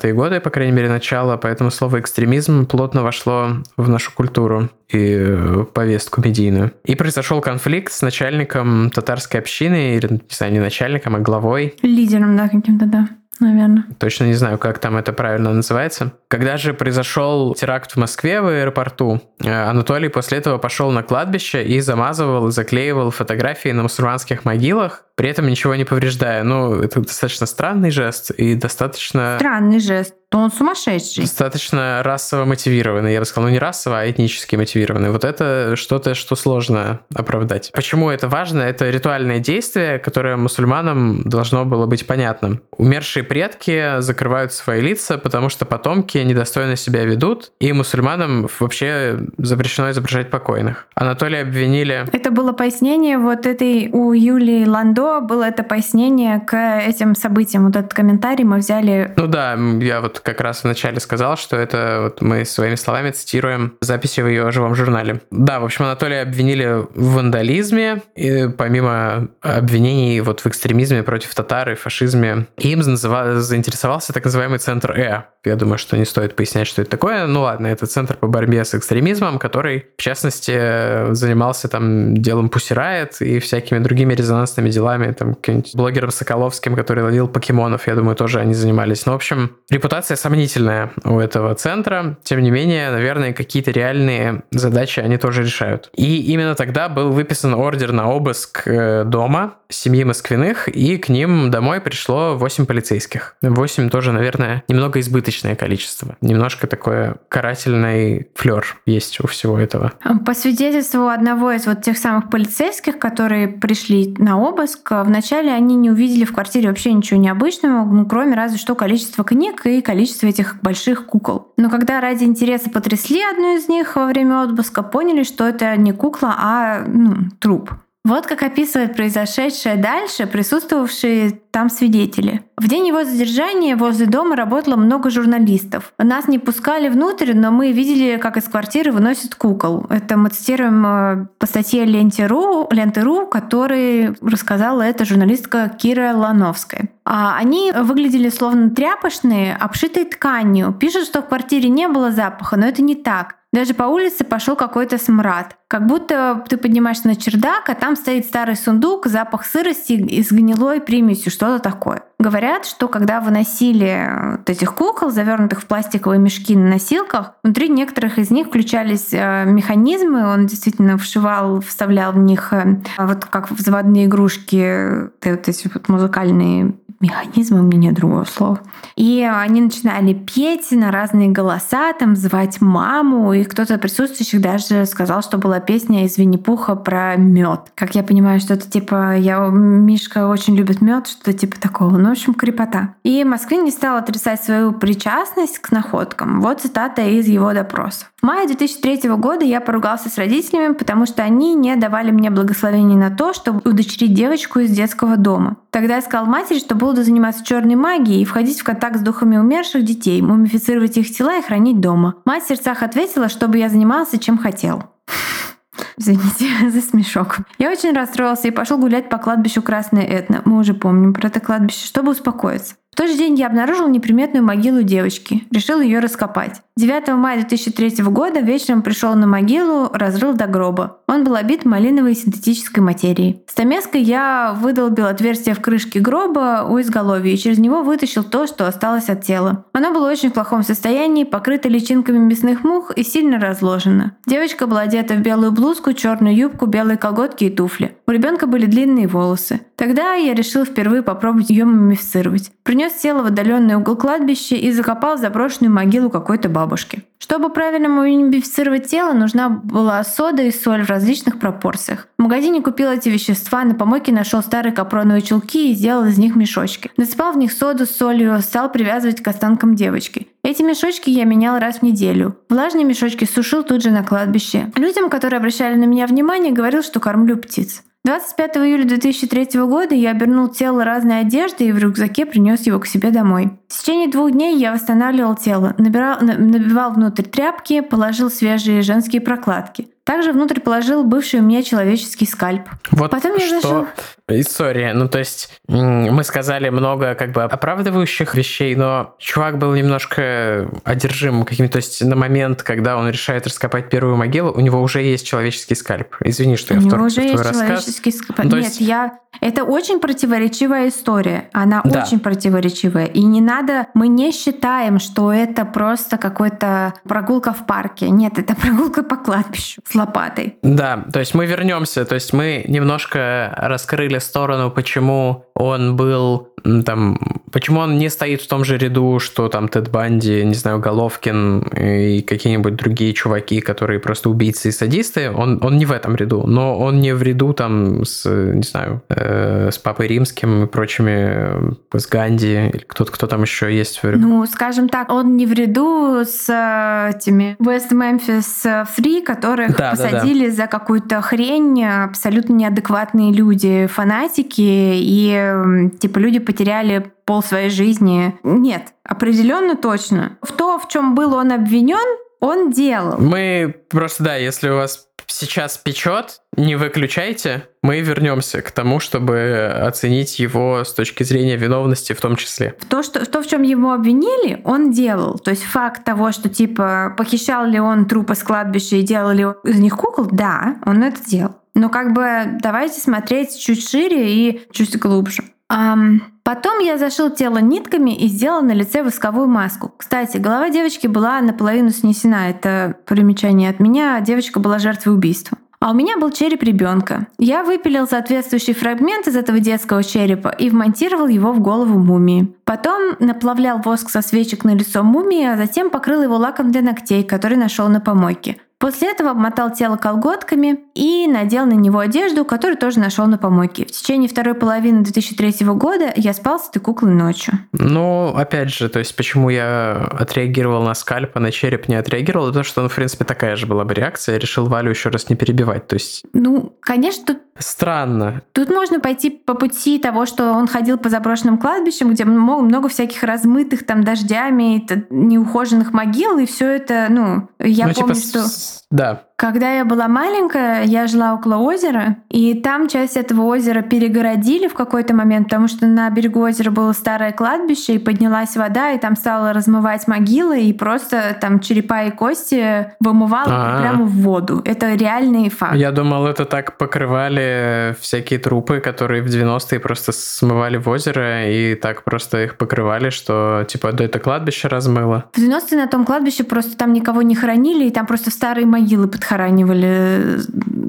2010-е годы, по крайней мере, начало, поэтому слово «экстремизм» плотно вошло в нашу культуру и повестку медийную. И произошел конфликт с начальником татарской общины, или, не знаю, не начальником, а главой. Лидером, да, каким-то, да, наверное. Точно не знаю, как там это правильно называется. Когда же произошел теракт в Москве в аэропорту, э, Анатолий после этого пошел на кладбище и замазывал и заклеивал фотографии на мусульманских могилах, при этом ничего не повреждая. Ну, это достаточно странный жест и достаточно... Странный жест. Он сумасшедший. Достаточно расово мотивированный. Я бы сказал, ну не расово, а этнически мотивированный. Вот это что-то, что сложно оправдать. Почему это важно? Это ритуальное действие, которое мусульманам должно было быть понятным. Умершие предки закрывают свои лица, потому что потомки недостойно себя ведут, и мусульманам вообще запрещено изображать покойных. Анатолия обвинили... Это было пояснение вот этой у Юлии Ландо, было это пояснение к этим событиям. Вот этот комментарий мы взяли... Ну да, я вот как раз вначале сказал, что это вот мы своими словами цитируем записи в ее живом журнале. Да, в общем, Анатолия обвинили в вандализме, и помимо обвинений вот в экстремизме против татар и фашизме, им заинтересовался так называемый центр Э. Я думаю, что не стоит пояснять, что это такое. Ну ладно, это центр по борьбе с экстремизмом, который, в частности, занимался там делом Riot и всякими другими резонансными делами, там, блогером Соколовским, который ловил покемонов, я думаю, тоже они занимались. Ну, в общем, репутация сомнительная у этого центра. Тем не менее, наверное, какие-то реальные задачи они тоже решают. И именно тогда был выписан ордер на обыск э, дома семьи Москвиных, и к ним домой пришло 8 полицейских. 8 тоже, наверное, немного избыточное количество. Немножко такое карательный флер есть у всего этого. По свидетельству одного из вот тех самых полицейских, которые пришли на обыск, вначале они не увидели в квартире вообще ничего необычного, ну, кроме разве что количества книг и количества количество этих больших кукол. Но когда ради интереса потрясли одну из них во время отпуска, поняли, что это не кукла, а ну, труп. Вот как описывает произошедшее дальше присутствовавшие там свидетели. В день его задержания возле дома работало много журналистов. Нас не пускали внутрь, но мы видели, как из квартиры выносят кукол. Это мы цитируем э, по статье Ленте.ру, Ленты.ру, который рассказала эта журналистка Кира Лановская. А они выглядели словно тряпочные, обшитые тканью. Пишут, что в квартире не было запаха, но это не так. Даже по улице пошел какой-то смрад. Как будто ты поднимаешься на чердак, а там стоит старый сундук, запах сырости и с гнилой примесью, что-то такое. Говорят, что когда выносили вот этих кукол, завернутых в пластиковые мешки на носилках, внутри некоторых из них включались э, механизмы, он действительно вшивал, вставлял в них э, вот как в заводные игрушки, вот эти вот музыкальные механизмы, у меня нет другого слова. И они начинали петь на разные голоса, там звать маму, и кто-то присутствующих даже сказал, что была песня из Винни-Пуха про мед. Как я понимаю, что это типа, я, Мишка очень любит мед, что-то типа такого. Ну, в общем, крепота. И Москвин не стал отрицать свою причастность к находкам. Вот цитата из его допроса. В мае 2003 года я поругался с родителями, потому что они не давали мне благословения на то, чтобы удочерить девочку из детского дома. Тогда я сказал матери, что буду заниматься черной магией и входить в контакт с духами умерших детей, мумифицировать их тела и хранить дома. Мать в сердцах ответила, чтобы я занимался чем хотел. Извините за смешок. Я очень расстроился и пошел гулять по кладбищу Красное Этно. Мы уже помним про это кладбище, чтобы успокоиться. В тот же день я обнаружил неприметную могилу девочки. Решил ее раскопать. 9 мая 2003 года вечером пришел на могилу, разрыл до гроба. Он был обит малиновой синтетической материей. Стамеской я выдолбил отверстие в крышке гроба у изголовья и через него вытащил то, что осталось от тела. Оно было очень в плохом состоянии, покрыто личинками мясных мух и сильно разложено. Девочка была одета в белую блузку, черную юбку, белые колготки и туфли. У ребенка были длинные волосы. Тогда я решил впервые попробовать ее мумифицировать. Принес тело в отдаленный угол кладбища и закопал заброшенную могилу какой-то бабушки. Чтобы правильно мумифицировать тело, нужна была сода и соль в различных пропорциях. В магазине купил эти вещества, на помойке нашел старые капроновые чулки и сделал из них мешочки. Насыпал в них соду с солью, стал привязывать к останкам девочки. Эти мешочки я менял раз в неделю. Влажные мешочки сушил тут же на кладбище. Людям, которые обращали на меня внимание, говорил, что кормлю птиц. 25 июля 2003 года я обернул тело разной одежды и в рюкзаке принес его к себе домой. В течение двух дней я восстанавливал тело, набирал, набивал внутрь тряпки, положил свежие женские прокладки. Также внутрь положил бывший у меня человеческий скальп. Вот Потом я что зашел... история. Ну, то есть мы сказали много как бы оправдывающих вещей, но чувак был немножко одержим каким-то... То есть на момент, когда он решает раскопать первую могилу, у него уже есть человеческий скальп. Извини, что у я вторг в твой рассказ. Человеческий скальп. Ну, Нет, есть... я... Это очень противоречивая история. Она да. очень противоречивая. И не надо... Мы не считаем, что это просто какой-то прогулка в парке. Нет, это прогулка по кладбищу с лопатой. Да, то есть мы вернемся. То есть мы немножко раскрыли сторону, почему он был там, почему он не стоит в том же ряду, что там Тед Банди, не знаю, Головкин и какие-нибудь другие чуваки, которые просто убийцы и садисты, он, он не в этом ряду, но он не в ряду там с, не знаю, э, с Папой Римским и прочими, э, с Ганди, или кто-то, кто там еще есть. Ну, скажем так, он не в ряду с э, этими West Memphis Free, которых да, посадили да, да. за какую-то хрень, абсолютно неадекватные люди, фанатики, и типа люди потеряли пол своей жизни. Нет, определенно точно. В то, в чем был он обвинен, он делал. Мы просто, да, если у вас сейчас печет, не выключайте. Мы вернемся к тому, чтобы оценить его с точки зрения виновности в том числе. То, что, то, в чем его обвинили, он делал. То есть факт того, что типа похищал ли он трупы с кладбища и делал ли из них кукол, да, он это делал. Но как бы давайте смотреть чуть шире и чуть глубже. Потом я зашил тело нитками и сделал на лице восковую маску. Кстати, голова девочки была наполовину снесена. Это примечание от меня. Девочка была жертвой убийства. А у меня был череп ребенка. Я выпилил соответствующий фрагмент из этого детского черепа и вмонтировал его в голову мумии. Потом наплавлял воск со свечек на лицо мумии, а затем покрыл его лаком для ногтей, который нашел на помойке. После этого обмотал тело колготками и надел на него одежду, которую тоже нашел на помойке. В течение второй половины 2003 года я спал с этой куклой ночью. Ну, опять же, то есть почему я отреагировал на скальп, а на череп не отреагировал, потому что, ну, в принципе, такая же была бы реакция. Я решил Валю еще раз не перебивать. То есть... Ну, конечно, тут Странно. Тут можно пойти по пути того, что он ходил по заброшенным кладбищам, где много, всяких размытых там дождями, неухоженных могил, и все это, ну, я ну, помню, типа, что... Да. Когда я была маленькая, я жила около озера, и там часть этого озера перегородили в какой-то момент, потому что на берегу озера было старое кладбище, и поднялась вода, и там стала размывать могилы, и просто там черепа и кости вымывала А-а-а. прямо в воду. Это реальный факт. Я думал, это так покрывали всякие трупы, которые в 90-е просто смывали в озеро, и так просто их покрывали, что типа да это кладбище размыло. В 90-е на том кладбище просто там никого не хоронили, и там просто старые могилы подходили захоранивали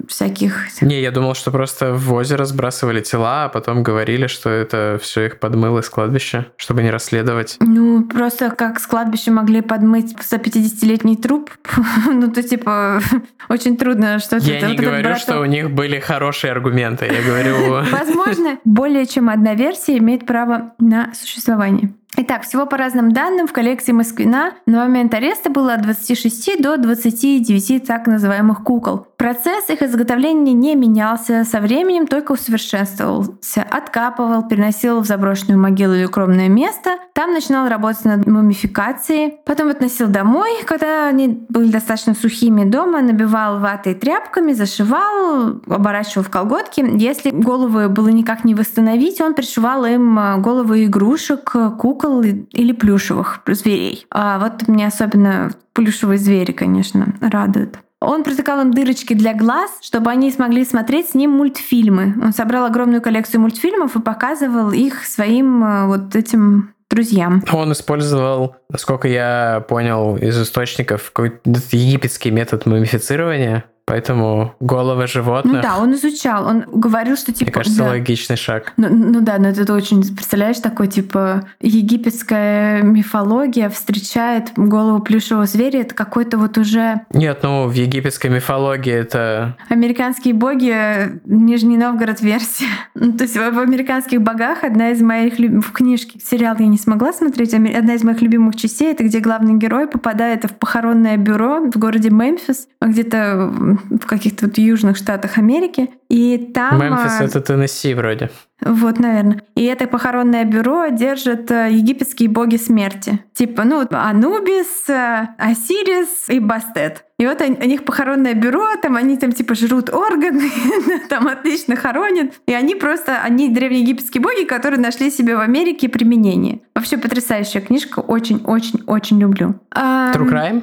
всяких... Не, я думал, что просто в озеро сбрасывали тела, а потом говорили, что это все их подмыло из кладбища, чтобы не расследовать. Ну, просто как с кладбища могли подмыть 150-летний труп. ну, то типа очень трудно что-то... Я не говорю, что у них были хорошие аргументы. Я говорю... Возможно, более чем одна версия имеет право на существование. Итак, всего по разным данным в коллекции Москвина на момент ареста было от 26 до 29 так называемых кукол. Процесс их изготовления не менялся, со временем только усовершенствовался. Откапывал, переносил в заброшенную могилу или укромное место. Там начинал работать над мумификацией. Потом относил домой, когда они были достаточно сухими дома, набивал ватой тряпками, зашивал, оборачивал в колготки. Если головы было никак не восстановить, он пришивал им э, головы игрушек, кукол или плюшевых зверей. А вот мне особенно плюшевые звери, конечно, радуют. Он протыкал им дырочки для глаз, чтобы они смогли смотреть с ним мультфильмы. Он собрал огромную коллекцию мультфильмов и показывал их своим э, вот этим друзьям. Он использовал, насколько я понял из источников, какой-то египетский метод мумифицирования. Поэтому головы животных... Ну да, он изучал. Он говорил, что типа... Мне кажется, да. логичный шаг. Ну, ну да, но это очень... Представляешь, такой типа египетская мифология встречает голову плюшевого зверя. Это какой-то вот уже... Нет, ну в египетской мифологии это... Американские боги Нижний Новгород версия. Ну, то есть в, в американских богах одна из моих любимых... В книжке сериал я не смогла смотреть. Одна из моих любимых частей это где главный герой попадает в похоронное бюро в городе Мемфис, где-то в каких-то вот южных штатах Америки. И там... Мемфис — это Теннесси вроде. Вот, наверное. И это похоронное бюро держит э, египетские боги смерти. Типа, ну, Анубис, э, Осирис и Бастет. И вот у них похоронное бюро, там они там типа жрут органы, там отлично хоронят. И они просто, они древнеегипетские боги, которые нашли себе в Америке применение. Вообще потрясающая книжка, очень-очень-очень люблю. True Crime?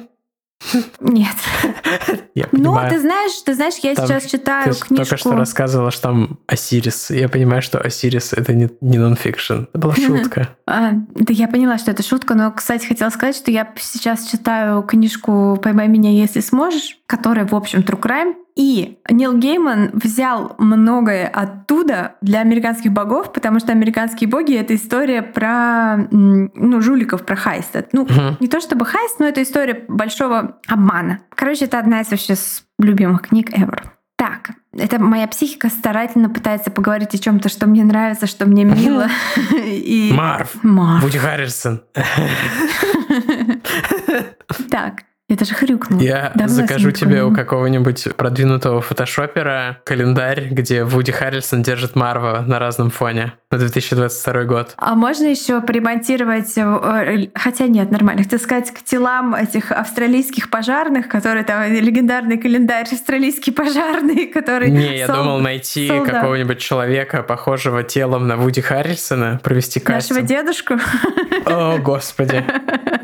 Нет. Я Ну, ты знаешь, ты знаешь, я там, сейчас читаю ты книжку. только что рассказывала, что там Осирис. Я понимаю, что Осирис — это не, не нонфикшн. Это была шутка. А, да я поняла, что это шутка, но, кстати, хотела сказать, что я сейчас читаю книжку «Поймай меня, если сможешь», которая, в общем, true crime. И Нил Гейман взял многое оттуда для американских богов, потому что американские боги — это история про ну, жуликов, про heist. Ну, uh-huh. не то чтобы heist, но это история большого обмана. Короче, это одна из вообще любимых книг ever. Так, это моя психика старательно пытается поговорить о чем-то, что мне нравится, что мне мило. И... Марв. Марв. Вуди Харрисон. Так, я даже хрюкнула. Я Давно закажу тебе у какого-нибудь продвинутого фотошопера календарь, где Вуди Харрельсон держит Марва на разном фоне на 2022 год. А можно еще примонтировать, э, хотя нет, нормально, хотел сказать, к телам этих австралийских пожарных, которые там легендарный календарь австралийский пожарный, который... Не, я сол... думал найти солдат. какого-нибудь человека, похожего телом на Вуди Харрельсона, провести кастинг. Нашего дедушку? О, господи.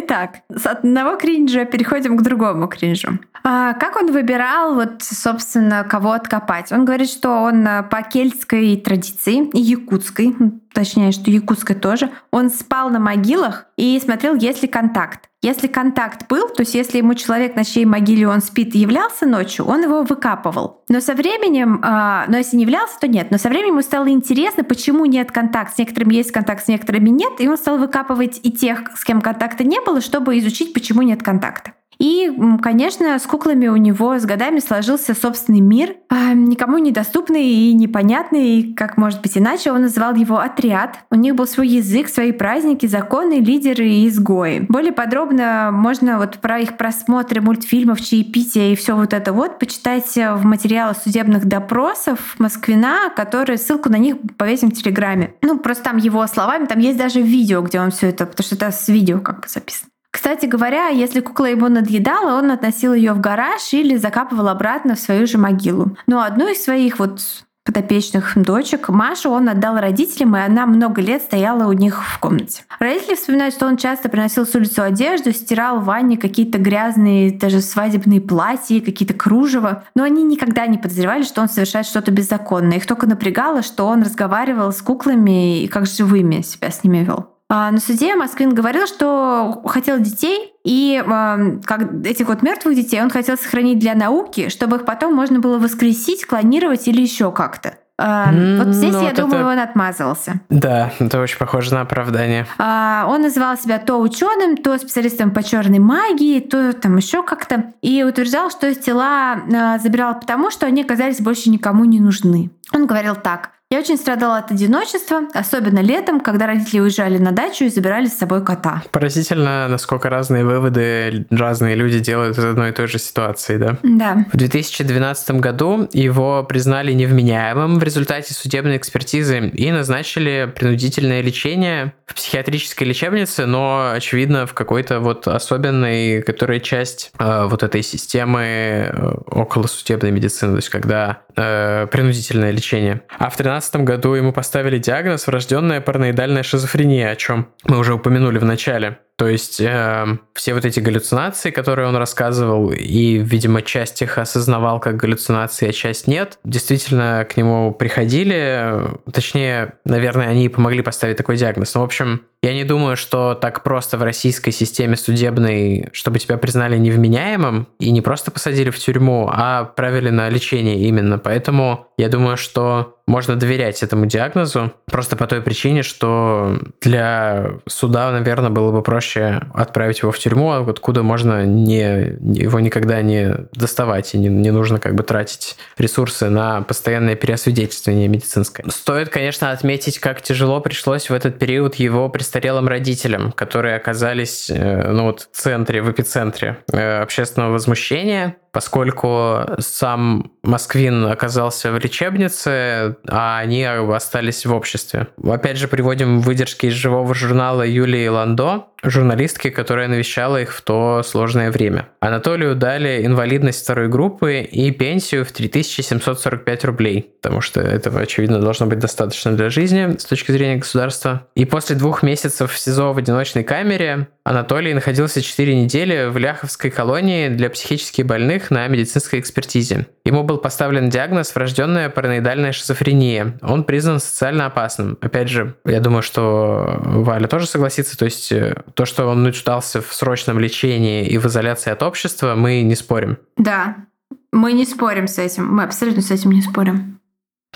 Итак, с одного кринжа переходим к другому кринжу. А как он выбирал, вот, собственно, кого откопать? Он говорит, что он э, по кельтской традиции якутской, точнее, что якутской тоже, он спал на могилах и смотрел, есть ли контакт. Если контакт был, то есть если ему человек, на чьей могиле он спит, являлся ночью, он его выкапывал. Но со временем, э, но если не являлся, то нет. Но со временем ему стало интересно, почему нет контакта. С некоторыми есть контакт, с некоторыми нет. И он стал выкапывать и тех, с кем контакта не было, чтобы изучить, почему нет контакта. И, конечно, с куклами у него с годами сложился собственный мир, а, никому недоступный и непонятный, как может быть иначе. Он называл его «Отряд». У них был свой язык, свои праздники, законы, лидеры и изгои. Более подробно можно вот про их просмотры мультфильмов, чаепития и все вот это вот почитать в материалах судебных допросов Москвина, которые ссылку на них повесим в Телеграме. Ну, просто там его словами, там есть даже видео, где он все это, потому что это с видео как бы записано. Кстати говоря, если кукла его надъедала, он относил ее в гараж или закапывал обратно в свою же могилу. Но одну из своих вот подопечных дочек, Машу он отдал родителям, и она много лет стояла у них в комнате. Родители вспоминают, что он часто приносил с улицы одежду, стирал в ванне какие-то грязные даже свадебные платья, какие-то кружева, но они никогда не подозревали, что он совершает что-то беззаконное. Их только напрягало, что он разговаривал с куклами и как живыми себя с ними вел. А на суде Москвин говорил, что хотел детей, и э, как этих вот мертвых детей он хотел сохранить для науки, чтобы их потом можно было воскресить, клонировать или еще как-то. Mm, вот здесь, ну, я вот думаю, это... он отмазался. Да, это очень похоже на оправдание. А, он называл себя то ученым, то специалистом по черной магии, то там еще как-то. И утверждал, что тела а, забирал потому, что они оказались больше никому не нужны. Он говорил так. Я очень страдала от одиночества, особенно летом, когда родители уезжали на дачу и забирали с собой кота. Поразительно, насколько разные выводы разные люди делают из одной и той же ситуации, да? Да. В 2012 году его признали невменяемым в результате судебной экспертизы и назначили принудительное лечение в психиатрической лечебнице, но, очевидно, в какой-то вот особенной, которая часть э, вот этой системы э, около судебной медицины, то есть когда э, принудительное лечение. А в 2013 году ему поставили диагноз врожденная параноидальная шизофрения, о чем мы уже упомянули в начале. То есть э, все вот эти галлюцинации, которые он рассказывал, и, видимо, часть их осознавал как галлюцинации, а часть нет, действительно к нему приходили, точнее, наверное, они помогли поставить такой диагноз. Но, в общем, я не думаю, что так просто в российской системе судебной, чтобы тебя признали невменяемым и не просто посадили в тюрьму, а отправили на лечение именно. Поэтому я думаю, что можно доверять этому диагнозу просто по той причине, что для суда, наверное, было бы проще отправить его в тюрьму, откуда можно не, его никогда не доставать, и не, не нужно как бы тратить ресурсы на постоянное переосвидетельствование медицинское. Стоит, конечно, отметить, как тяжело пришлось в этот период его престарелым родителям, которые оказались э, ну, вот, в центре, в эпицентре э, общественного возмущения, поскольку сам Москвин оказался в лечебнице, а они остались в обществе. Опять же, приводим выдержки из живого журнала Юлии Ландо, журналистки, которая навещала их в то сложное время. Анатолию дали инвалидность второй группы и пенсию в 3745 рублей, потому что этого, очевидно, должно быть достаточно для жизни с точки зрения государства. И после двух месяцев в СИЗО в одиночной камере Анатолий находился 4 недели в Ляховской колонии для психически больных на медицинской экспертизе. Ему был поставлен диагноз врожденная параноидальная шизофрения. Он признан социально опасным. Опять же, я думаю, что Валя тоже согласится, то есть э, то, что он нуждался в срочном лечении и в изоляции от общества, мы не спорим. Да, мы не спорим с этим, мы абсолютно с этим не спорим.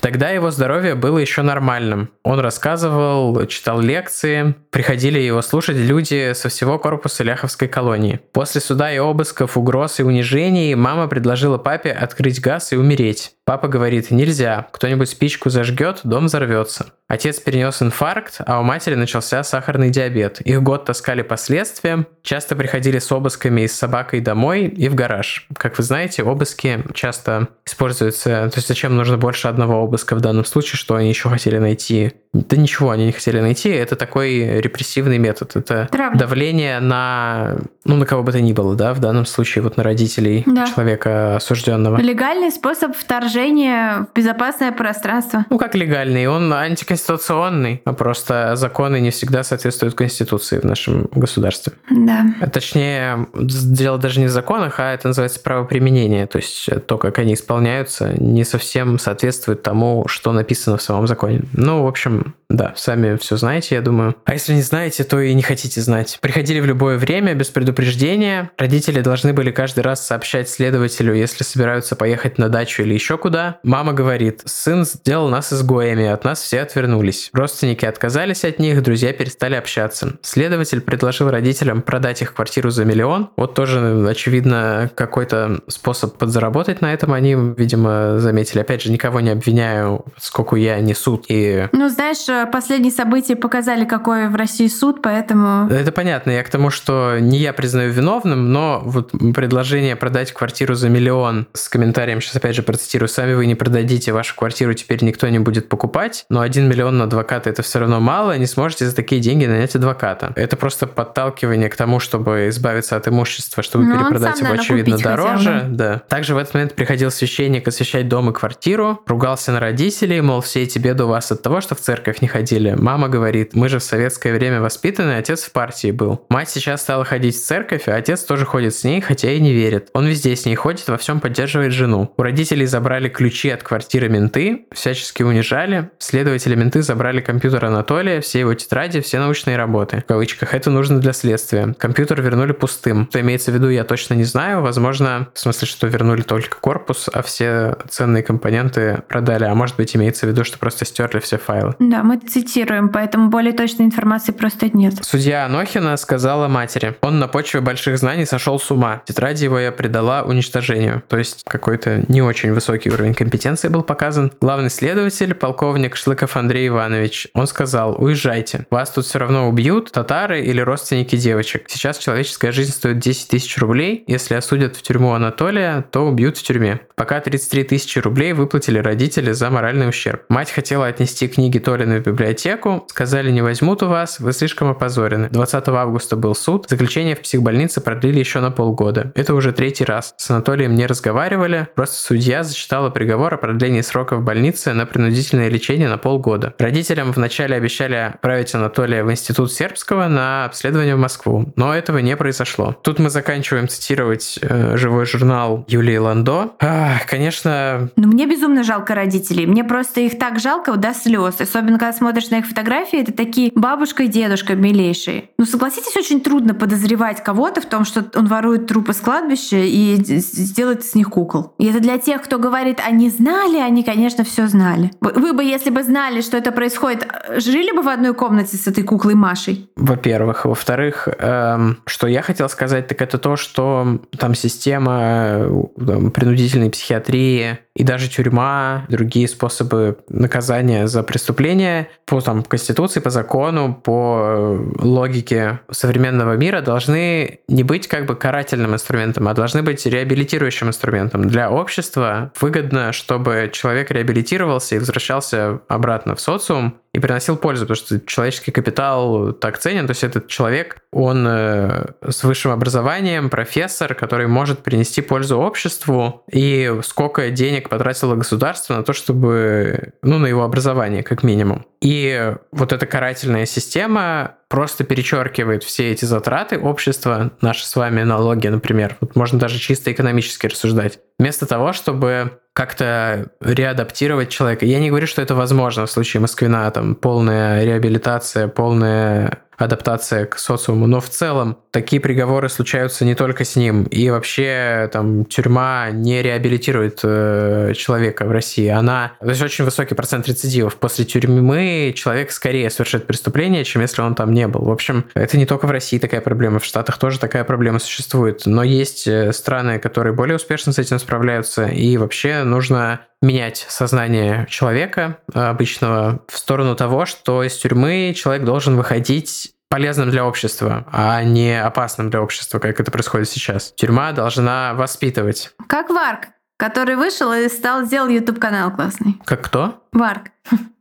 Тогда его здоровье было еще нормальным. Он рассказывал, читал лекции, приходили его слушать люди со всего корпуса Ляховской колонии. После суда и обысков, угроз и унижений мама предложила папе открыть газ и умереть. Папа говорит, нельзя, кто-нибудь спичку зажгет, дом взорвется. Отец перенес инфаркт, а у матери начался сахарный диабет. Их год таскали последствия, часто приходили с обысками и с собакой домой и в гараж. Как вы знаете, обыски часто используются... То есть зачем нужно больше одного обыска в данном случае, что они еще хотели найти да ничего они не хотели найти. Это такой репрессивный метод. Это Правда. давление на, ну, на кого бы то ни было, да, в данном случае вот на родителей да. человека осужденного. Легальный способ вторжения в безопасное пространство. Ну, как легальный? Он антиконституционный, а просто законы не всегда соответствуют Конституции в нашем государстве. Да. Точнее, дело даже не в законах, а это называется правоприменение. То есть то, как они исполняются, не совсем соответствует тому, что написано в самом законе. Ну, в общем, Да, сами все знаете, я думаю. А если не знаете, то и не хотите знать. Приходили в любое время, без предупреждения. Родители должны были каждый раз сообщать следователю, если собираются поехать на дачу или еще куда. Мама говорит, сын сделал нас изгоями, от нас все отвернулись. Родственники отказались от них, друзья перестали общаться. Следователь предложил родителям продать их квартиру за миллион. Вот тоже, очевидно, какой-то способ подзаработать на этом они, видимо, заметили. Опять же, никого не обвиняю, сколько я не суд. И... Ну, знаешь, последние события показали, какой в России суд, поэтому... Это понятно. Я к тому, что не я признаю виновным, но вот предложение продать квартиру за миллион с комментарием, сейчас опять же процитирую, сами вы не продадите вашу квартиру, теперь никто не будет покупать, но один миллион на адвоката это все равно мало, не сможете за такие деньги нанять адвоката. Это просто подталкивание к тому, чтобы избавиться от имущества, чтобы но перепродать его, очевидно, дороже. Хотел, да. Также в этот момент приходил священник освещать дом и квартиру, ругался на родителей, мол, все эти беды у вас от того, что в церковь не ходили. Мама говорит, мы же в советское время воспитаны, отец в партии был. Мать сейчас стала ходить в церковь, а отец тоже ходит с ней, хотя и не верит. Он везде с ней ходит, во всем поддерживает жену. У родителей забрали ключи от квартиры менты, всячески унижали. Следователи менты забрали компьютер Анатолия, все его тетради, все научные работы. В кавычках. Это нужно для следствия. Компьютер вернули пустым. Что имеется в виду, я точно не знаю. Возможно, в смысле, что вернули только корпус, а все ценные компоненты продали. А может быть, имеется в виду, что просто стерли все файлы. Да, мы цитируем, поэтому более точной информации просто нет. Судья Анохина сказала матери, он на почве больших знаний сошел с ума. Тетради его я предала уничтожению. То есть какой-то не очень высокий уровень компетенции был показан. Главный следователь, полковник Шлыков Андрей Иванович, он сказал, уезжайте, вас тут все равно убьют татары или родственники девочек. Сейчас человеческая жизнь стоит 10 тысяч рублей, если осудят в тюрьму Анатолия, то убьют в тюрьме. Пока 33 тысячи рублей выплатили родители за моральный ущерб. Мать хотела отнести книги Толина в библиотеку, сказали, не возьмут у вас, вы слишком опозорены. 20 августа был суд, заключение в психбольнице продлили еще на полгода. Это уже третий раз. С Анатолием не разговаривали, просто судья зачитала приговор о продлении срока в больнице на принудительное лечение на полгода. Родителям вначале обещали отправить Анатолия в институт сербского на обследование в Москву, но этого не произошло. Тут мы заканчиваем цитировать э, живой журнал Юлии Ландо. А, конечно... Ну, мне безумно жалко родителей. Мне просто их так жалко до слез. Особенно, когда смотришь на их фотографии, это такие бабушка и дедушка милейшие. Ну, согласитесь, очень трудно подозревать кого-то в том, что он ворует трупы с кладбища и сделает с них кукол. И это для тех, кто говорит, они знали, они, конечно, все знали. Вы бы, если бы знали, что это происходит, жили бы в одной комнате с этой куклой Машей? Во-первых. Во-вторых, эм, что я хотел сказать, так это то, что там система э, там, принудительной психиатрии и даже тюрьма, другие способы наказания за преступления по там, Конституции, по закону, по э, логике современного мира должны не быть как бы карательным инструментом, а должны быть реабилитирующим инструментом. Для общества выгодно, чтобы человек реабилитировался и возвращался обратно в социум и приносил пользу, потому что человеческий капитал так ценен, то есть этот человек, он э, с высшим образованием, профессор, который может принести пользу обществу, и сколько денег потратило государство на то, чтобы, ну, на его образование, как минимум. И вот эта карательная система просто перечеркивает все эти затраты общества, наши с вами налоги, например. Вот можно даже чисто экономически рассуждать. Вместо того, чтобы как-то реадаптировать человека. Я не говорю, что это возможно в случае Москвина, там полная реабилитация, полная адаптация к социуму. Но в целом такие приговоры случаются не только с ним. И вообще там тюрьма не реабилитирует э, человека в России. Она... То есть очень высокий процент рецидивов. После тюрьмы человек скорее совершит преступление, чем если он там не был. В общем, это не только в России такая проблема. В Штатах тоже такая проблема существует. Но есть э, страны, которые более успешно с этим справляются. И вообще нужно менять сознание человека э, обычного в сторону того, что из тюрьмы человек должен выходить полезным для общества, а не опасным для общества, как это происходит сейчас. Тюрьма должна воспитывать. Как Варк, который вышел и стал сделал YouTube канал классный. Как кто? Варк.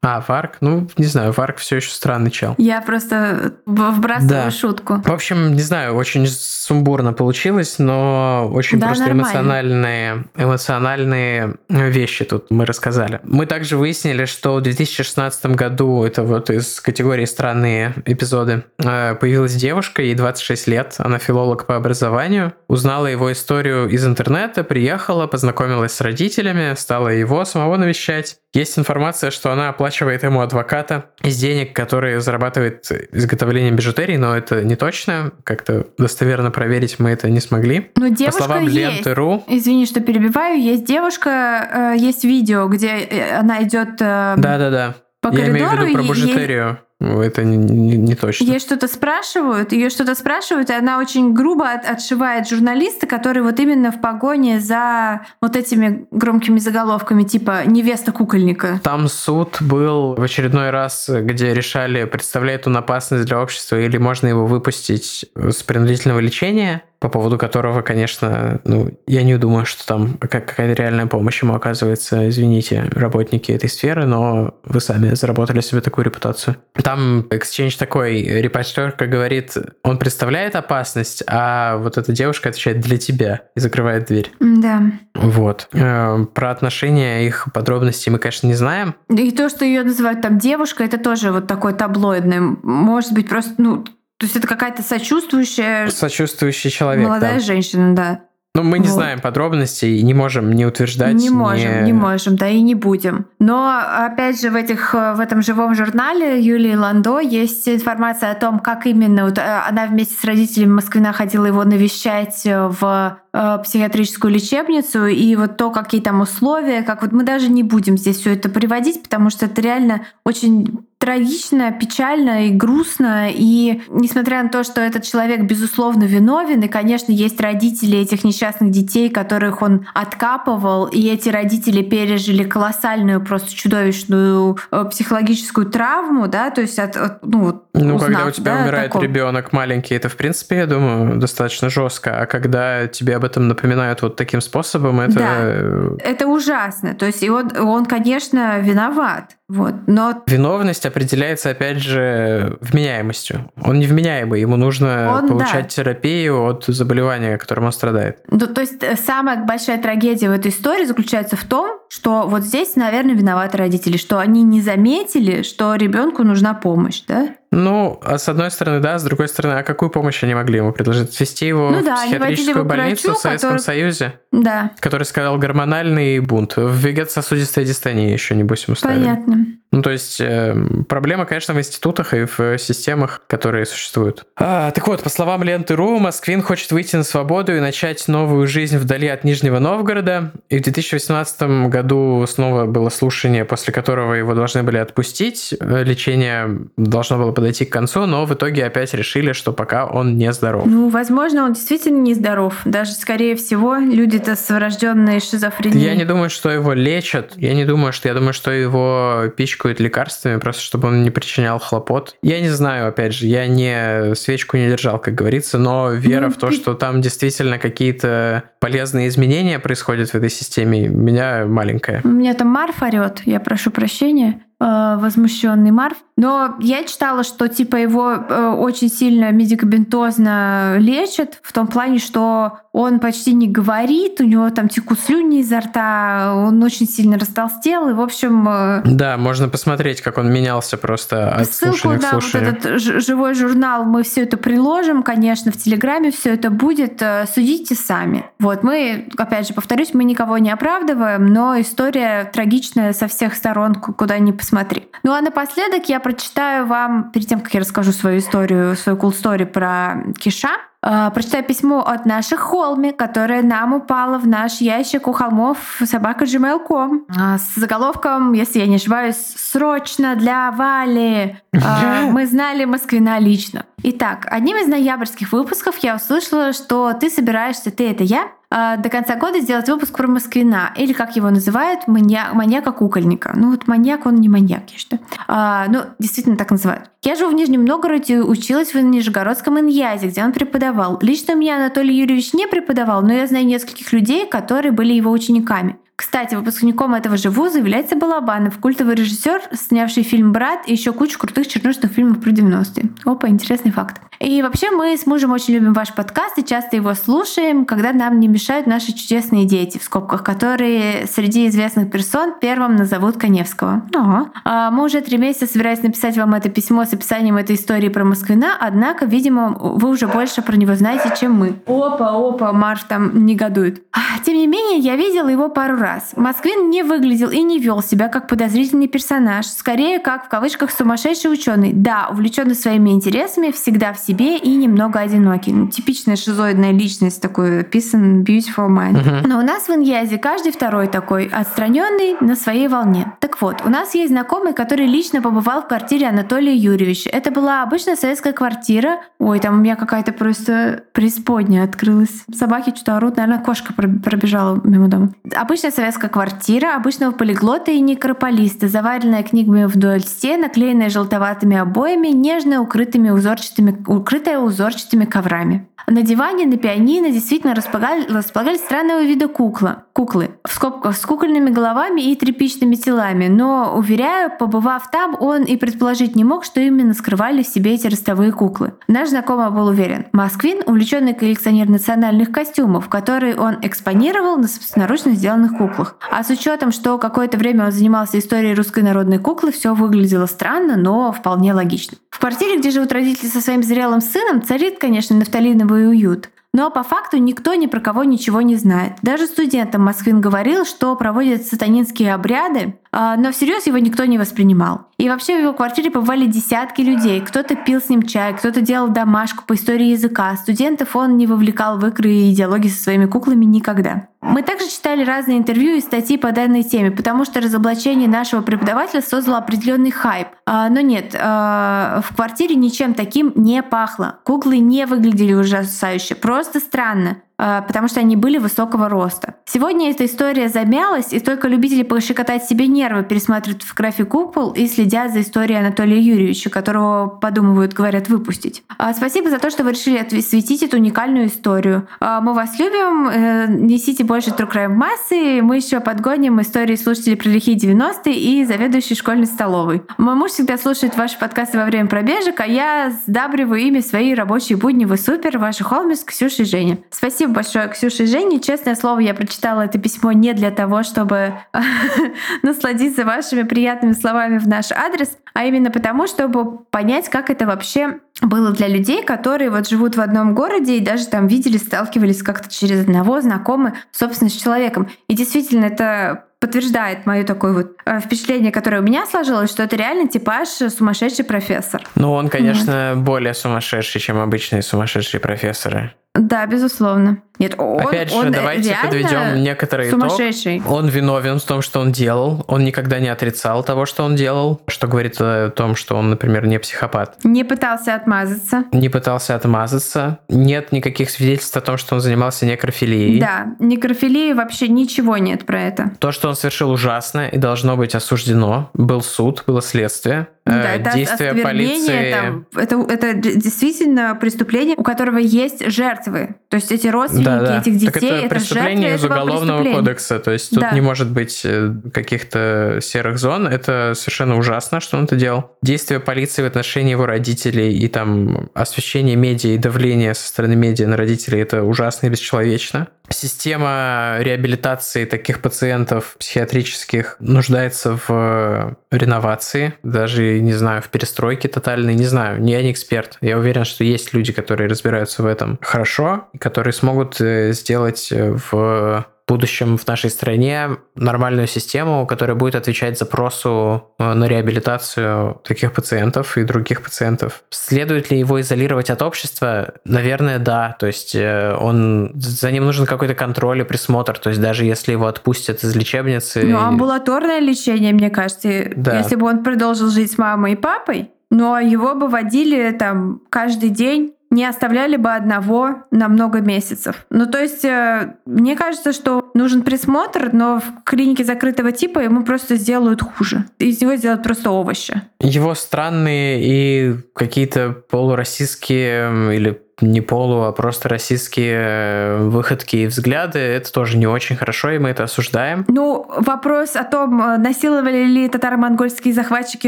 А, Варк? Ну, не знаю, Варк все еще странный чел. Я просто вбрасываю да. шутку. В общем, не знаю, очень сумбурно получилось, но очень да, просто эмоциональные, эмоциональные вещи тут мы рассказали. Мы также выяснили, что в 2016 году, это вот из категории странные эпизоды, э, появилась девушка, ей 26 лет, она филолог по образованию, узнала его историю из интернета, приехала, познакомилась с родителями, стала его самого навещать. Есть информация информация, что она оплачивает ему адвоката из денег, которые зарабатывает изготовлением бижутерии, но это не точно. Как-то достоверно проверить мы это не смогли. Но девушка По словам есть. Извини, что перебиваю. Есть девушка, э, есть видео, где э, она идет э, да-да-да. по Я имею в коридору. виду про бижутерию. Это не, не- не точно. Ей что-то спрашивают, ее что-то спрашивают, и она очень грубо от- отшивает журналиста, который вот именно в погоне за вот этими громкими заголовками, типа «Невеста кукольника». Там суд был в очередной раз, где решали, представляет он опасность для общества или можно его выпустить с принудительного лечения, по поводу которого, конечно, ну, я не думаю, что там как- какая-то реальная помощь ему оказывается, извините, работники этой сферы, но вы сами заработали себе такую репутацию. Там эксченж такой, репортерка говорит, он представляет опасность, а вот эта девушка отвечает для тебя и закрывает дверь. Да. Вот. Э, Про отношения, их подробности мы, конечно, не знаем, И то, что ее называют там девушка, это тоже вот такое таблоидное. Может быть, просто, ну, то есть это какая-то сочувствующая сочувствующий человек. молодая да. женщина, да. Но мы не Вот. знаем подробностей и не можем не утверждать. Не можем, не можем, да и не будем. Но опять же в этих э, в этом живом журнале Юлии Ландо есть информация о том, как именно вот, э, она вместе с родителями Москвина ходила его навещать э, в э, психиатрическую лечебницу и вот то, какие там условия, как вот мы даже не будем здесь все это приводить, потому что это реально очень трагично, печально и грустно. И несмотря на то, что этот человек, безусловно, виновен, и, конечно, есть родители этих несчастных детей, которых он откапывал, и эти родители пережили колоссальную, просто чудовищную э, психологическую травму, да, то есть от, от, ну, вот Ну, когда узнав, у тебя да, умирает таком. ребенок маленький, это, в принципе, я думаю, достаточно жестко. А когда тебе об этом напоминают вот таким способом, это... Да. Это ужасно. То есть и он, он, конечно, виноват. Вот. Но Виновность определяется, опять же, вменяемостью. Он невменяемый, ему нужно Он, получать да. терапию от заболевания, которым он страдает. Ну, то есть э, самая большая трагедия в этой истории заключается в том, что вот здесь, наверное, виноваты родители, что они не заметили, что ребенку нужна помощь, да? Ну, а с одной стороны, да, с другой стороны, а какую помощь они могли ему предложить? Свести его Ну в да, психиатрическую больницу врачу, в Советском который- Союзе, Да, который сказал гормональный бунт. В вегетососудистой дистонии еще, небось, ему ставили. понятно. Ну, то есть, э, проблема, конечно, в институтах и в системах, которые существуют. А, так вот, по словам ленты.ру, Москвин хочет выйти на свободу и начать новую жизнь вдали от Нижнего Новгорода. И в 2018 году снова было слушание, после которого его должны были отпустить. Э, Лечение должно было подойти к концу, но в итоге опять решили, что пока он не здоров. Ну, возможно, он действительно нездоров. Даже, скорее всего, люди-то с врожденной шизофренией. Я не думаю, что его лечат. Я не думаю, что я думаю, что его пичкают лекарствами, просто чтобы он не причинял хлопот. Я не знаю, опять же, я не свечку не держал, как говорится, но вера Ну, в то, ты- что там действительно какие-то полезные изменения происходят в этой системе, у меня маленькая. У меня там Марф орет, я прошу прощения, э, возмущенный Марф. Но я читала, что типа его э, очень сильно медикаментозно лечат, в том плане, что он почти не говорит, у него там текут слюни изо рта, он очень сильно растолстел, и, в общем, э, Да, можно посмотреть, как он менялся просто от Ссылку на вот этот живой журнал мы все это приложим, конечно, в Телеграме все это будет. Э, Судите сами. Вот мы, опять же, повторюсь, мы никого не оправдываем, но история трагичная со всех сторон, ку- куда ни посмотри. Ну а напоследок я прочитаю вам, перед тем, как я расскажу свою историю, свою cool story про Киша, э, прочитаю письмо от наших Холми, которое нам упало в наш ящик у холмов собака gmail.com а, с заголовком, если я не ошибаюсь, «Срочно для Вали». А, Мы знали Москвина лично. Итак, одним из ноябрьских выпусков я услышала, что ты собираешься, ты это я, а, до конца года сделать выпуск про Москвина, или как его называют, манья- маньяка-кукольника. Ну вот маньяк, он не маньяк, я считаю. А, ну, действительно так называют. Я живу в Нижнем Новгороде, училась в Нижегородском иньязе, где он преподавал. Лично меня Анатолий Юрьевич не преподавал, но я знаю нескольких людей, которые были его учениками. Кстати, выпускником этого же вуза является Балабанов, культовый режиссер, снявший фильм «Брат» и еще кучу крутых чернушных фильмов про 90-е. Опа, интересный факт. И вообще мы с мужем очень любим ваш подкаст и часто его слушаем, когда нам не мешают наши чудесные дети, в скобках, которые среди известных персон первым назовут Коневского. Ага. А мы уже три месяца собирались написать вам это письмо с описанием этой истории про Москвина, однако, видимо, вы уже больше про него знаете, чем мы. Опа, опа, Марш там негодует. Тем не менее, я видела его пару раз. Москвин не выглядел и не вел себя как подозрительный персонаж, скорее как в кавычках сумасшедший ученый. Да, увлеченный своими интересами, всегда в себе и немного одинокий. Ну, типичная шизоидная личность, такой описан Beautiful Mind. Uh-huh. Но у нас в Иньязе каждый второй такой, отстраненный на своей волне. Так вот, у нас есть знакомый, который лично побывал в квартире Анатолия Юрьевича. Это была обычная советская квартира. Ой, там у меня какая-то просто преисподняя открылась. Собаки что-то орут, наверное, кошка пробежала мимо дома. Обычная советская квартира, обычного полиглота и некрополиста, заваренная книгами вдоль стен, наклеенная желтоватыми обоями, нежно укрытыми узорчатыми, укрытая узорчатыми коврами. На диване, на пианино действительно располагались, располагались странного вида кукла, куклы, в скобках с кукольными головами и тряпичными телами, но, уверяю, побывав там, он и предположить не мог, что именно скрывали в себе эти ростовые куклы. Наш знакомый был уверен. Москвин — увлеченный коллекционер национальных костюмов, которые он экспонировал на собственноручно сделанных куклах. А с учетом, что какое-то время он занимался историей русской народной куклы, все выглядело странно, но вполне логично. В квартире, где живут родители со своим зрелым сыном, царит, конечно, нафталиновый уют. Но по факту никто ни про кого ничего не знает. Даже студентам Москвин говорил, что проводят сатанинские обряды, а, но всерьез его никто не воспринимал. И вообще в его квартире побывали десятки людей. Кто-то пил с ним чай, кто-то делал домашку по истории языка. Студентов он не вовлекал в игры и диалоги со своими куклами никогда. Мы также читали разные интервью и статьи по данной теме, потому что разоблачение нашего преподавателя создало определенный хайп. А, но нет, а, в квартире ничем таким не пахло. Куклы не выглядели ужасающе, просто странно. А, потому что они были высокого роста. Сегодня эта история замялась, и только любители пощекотать себе нервы пересматривают фотографии кукол и следят за историей Анатолия Юрьевича, которого подумывают, говорят, выпустить. А, спасибо за то, что вы решили осветить эту уникальную историю. А, мы вас любим, э, несите больше True Crime массы, мы еще подгоним истории слушателей про лихие 90-е и заведующей школьной столовой. Мой муж всегда слушает ваши подкасты во время пробежек, а я сдабриваю ими свои рабочие будни. Вы супер, ваши Холмис, Ксюша и Женя. Спасибо Спасибо большое, Ксюша и Женя. Честное слово, я прочитала это письмо не для того, чтобы насладиться вашими приятными словами в наш адрес, а именно потому, чтобы понять, как это вообще было для людей, которые вот живут в одном городе и даже там видели, сталкивались как-то через одного знакомы, собственно, с человеком. И действительно, это подтверждает мое такое вот э, впечатление, которое у меня сложилось, что это реально типаж сумасшедший профессор. Ну, он, конечно, вот. более сумасшедший, чем обычные сумасшедшие профессоры. Да, безусловно. Нет, он, Опять же, он давайте подведем некоторый сумасшедший. итог. Он виновен в том, что он делал. Он никогда не отрицал того, что он делал, что говорит о том, что он, например, не психопат. Не пытался отмазаться. Не пытался отмазаться. Нет никаких свидетельств о том, что он занимался некрофилией. Да, некрофилии вообще ничего нет про это. То, что он совершил ужасно и должно быть осуждено. Был суд, было следствие. Да, э, это действия полиции. Там, это, это действительно преступление, у которого есть жертвы. То есть эти родственники да, да. этих детей, так это, это преступление из уголовного кодекса. То есть тут да. не может быть э, каких-то серых зон. Это совершенно ужасно, что он это делал. Действия полиции в отношении его родителей и там освещение медиа и давление со стороны медиа на родителей это ужасно и бесчеловечно. Система реабилитации таких пациентов психиатрических нуждается в реновации, даже, не знаю, в перестройке тотальной, не знаю, я не эксперт. Я уверен, что есть люди, которые разбираются в этом хорошо, которые смогут э, сделать э, в будущем в нашей стране нормальную систему, которая будет отвечать запросу э, на реабилитацию таких пациентов и других пациентов. Следует ли его изолировать от общества? Наверное, да. То есть э, он за ним нужен какой-то контроль и присмотр. То есть даже если его отпустят из лечебницы... Ну, амбулаторное лечение, мне кажется, да. если бы он продолжил жить с мамой и папой, но его бы водили там каждый день не оставляли бы одного на много месяцев. Ну, то есть, э, мне кажется, что нужен присмотр, но в клинике закрытого типа ему просто сделают хуже. Из него сделают просто овощи. Его странные и какие-то полуроссийские или не полу, а просто российские э, выходки и взгляды, это тоже не очень хорошо, и мы это осуждаем. Ну, вопрос о том, э, насиловали ли татаро-монгольские захватчики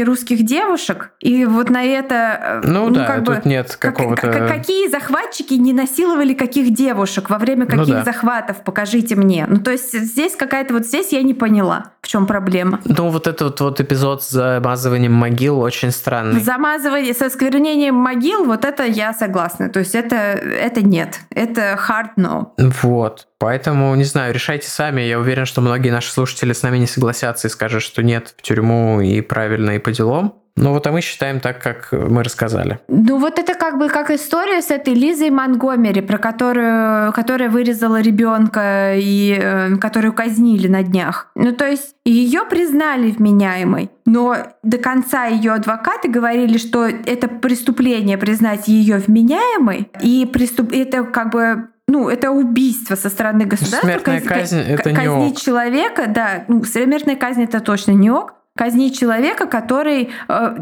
русских девушек, и вот на это... Ну, ну да, как тут бы, нет какого-то... Как, какие захватчики не насиловали каких девушек во время ну каких ну, да. захватов, покажите мне. Ну, то есть здесь какая-то вот здесь я не поняла, в чем проблема. Ну, вот этот вот эпизод с замазыванием могил очень странный. Замазывание, со сквернением могил, вот это я согласна. То есть это, это нет. Это hard no. Вот. Поэтому, не знаю, решайте сами. Я уверен, что многие наши слушатели с нами не согласятся и скажут, что нет, в тюрьму и правильно, и по делам. Ну вот, а мы считаем так, как мы рассказали. Ну вот это как бы как история с этой Лизой Монгомери, про которую, которая вырезала ребенка и э, которую казнили на днях. Ну то есть ее признали вменяемой, но до конца ее адвокаты говорили, что это преступление признать ее вменяемой, и преступ... это как бы ну, это убийство со стороны государства. Смертная казнь, казнь это не ок. человека, да, ну, смертная казнь это точно не ок казнить человека, который э,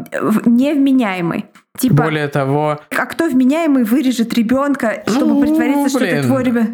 невменяемый. Типа, Более того... А кто вменяемый вырежет ребенка, чтобы ну, притвориться, блин. что это твой ребенок?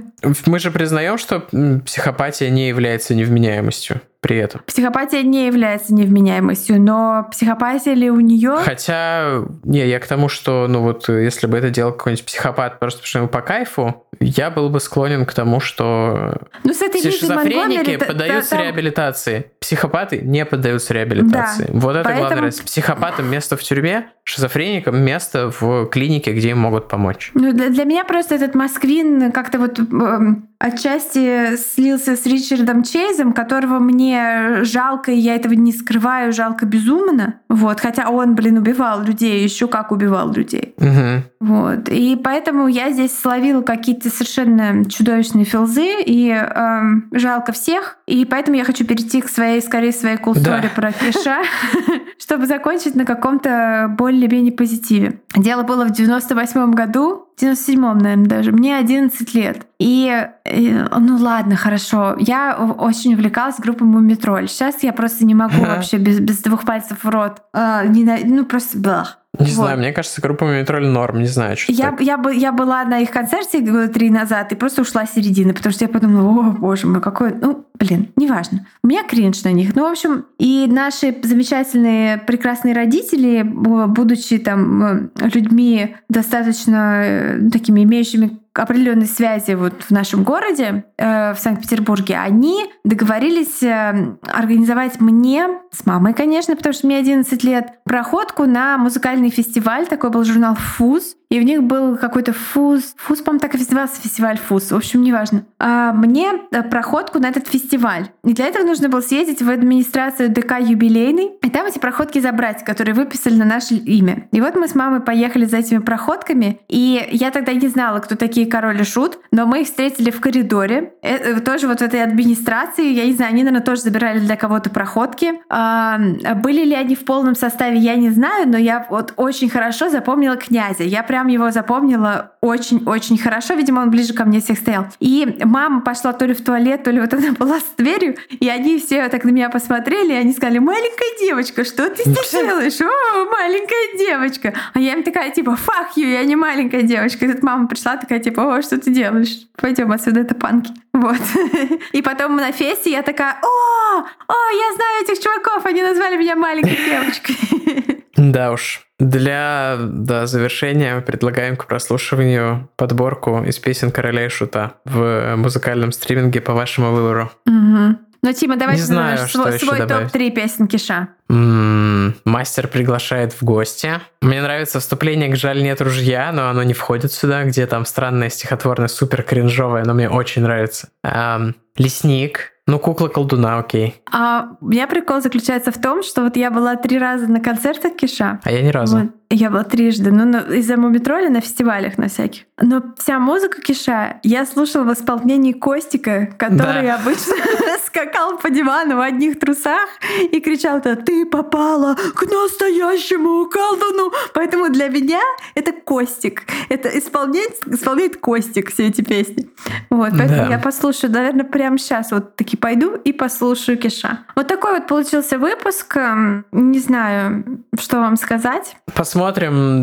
Мы же признаем, что психопатия не является невменяемостью при этом. Психопатия не является невменяемостью, но психопатия ли у нее? Хотя, не, я к тому, что, ну вот, если бы это делал какой-нибудь психопат просто потому что ему по кайфу, я был бы склонен к тому, что ну, с этой все шизофреники поддаются там... реабилитации, психопаты не поддаются реабилитации. Да, вот это поэтому... главная разница. Психопатам место в тюрьме, шизофреникам место в клинике, где им могут помочь. Ну, для, для меня просто этот Москвин как-то вот эм, отчасти слился с Ричардом Чейзом, которого мне жалко, и я этого не скрываю, жалко безумно. Вот, хотя он, блин, убивал людей, еще как убивал людей. Угу. Вот. И поэтому я здесь словила какие-то совершенно чудовищные филзы, и э, жалко всех. И поэтому я хочу перейти к своей, скорее, своей культуре да. про Киша, чтобы закончить на каком-то более-менее позитиве. Дело было в 98 году, в 97-м, наверное, даже. Мне 11 лет. И, и, ну ладно, хорошо. Я очень увлекалась группой Мумитроль. Сейчас я просто не могу вообще без, без двух пальцев в рот. Э, не, ну, просто блах. Не вот. знаю, мне кажется, группа Метроль норм, не знаю, что я, так. я, я была на их концерте года три назад и просто ушла с середины, потому что я подумала, о, боже мой, какой... Ну, блин, неважно. У меня кринж на них. Ну, в общем, и наши замечательные, прекрасные родители, будучи там э, людьми достаточно э, такими имеющими определенной связи вот в нашем городе, э, в Санкт-Петербурге, они договорились э, организовать мне, с мамой, конечно, потому что мне 11 лет, проходку на музыкальный фестиваль. Такой был журнал «Фуз». И в них был какой-то фуз. Фуз, по-моему, так и назывался фестиваль фуз. В общем, неважно. А мне э, проходку на этот фестиваль. И для этого нужно было съездить в администрацию ДК юбилейный. И там эти проходки забрать, которые выписали на наше имя. И вот мы с мамой поехали за этими проходками. И я тогда не знала, кто такие король и шут. Но мы их встретили в коридоре. Это, э, тоже вот в этой администрации. Я не знаю, они, наверное, тоже забирали для кого-то проходки. А, были ли они в полном составе, я не знаю. Но я вот очень хорошо запомнила князя. Я прям прям его запомнила очень-очень хорошо. Видимо, он ближе ко мне всех стоял. И мама пошла то ли в туалет, то ли вот она была с дверью, и они все так на меня посмотрели, и они сказали, маленькая девочка, что ты здесь делаешь? О, маленькая девочка. А я им такая, типа, fuck you, я не маленькая девочка. И тут мама пришла такая, типа, о, что ты делаешь? Пойдем отсюда, это панки. Вот. И потом на фесте я такая, о, о, я знаю этих чуваков, они назвали меня маленькой девочкой. Да уж. Для да, завершения предлагаем к прослушиванию подборку из песен Короля и Шута в музыкальном стриминге по вашему выбору. Угу. Ну, Тима, давай Не знаю, свой, свой топ-3 песен Киша. М-м, мастер приглашает в гости. Мне нравится вступление к «Жаль нет ружья», но оно не входит сюда, где там странное стихотворное, супер кринжовое, но мне очень нравится. Эм, «Лесник», ну, кукла колдуна, окей. А у меня прикол заключается в том, что вот я была три раза на концертах Киша. А я ни разу. Вот. Я была трижды, ну, из-за Мумитроля на фестивалях на всяких. Но вся музыка Киша я слушала в исполнении Костика, который да. обычно скакал по дивану в одних трусах и кричал то «Ты попала к настоящему колдуну!» Поэтому для меня это Костик. Это исполняет, исполняет Костик все эти песни. Вот, поэтому да. я послушаю, наверное, прямо сейчас вот таки пойду и послушаю Киша. Вот такой вот получился выпуск. Эм, не знаю, что вам сказать. Посмотрим,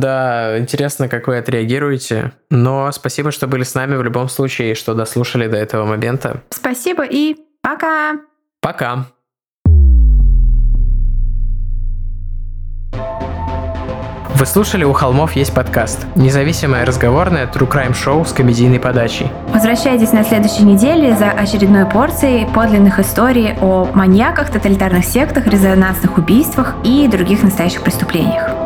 да. Интересно, как вы отреагируете. Но спасибо, что были с нами в любом случае, что дослушали до этого момента. Спасибо и пока! Пока! Вы слушали «У холмов есть подкаст» – независимое разговорное true crime шоу с комедийной подачей. Возвращайтесь на следующей неделе за очередной порцией подлинных историй о маньяках, тоталитарных сектах, резонансных убийствах и других настоящих преступлениях.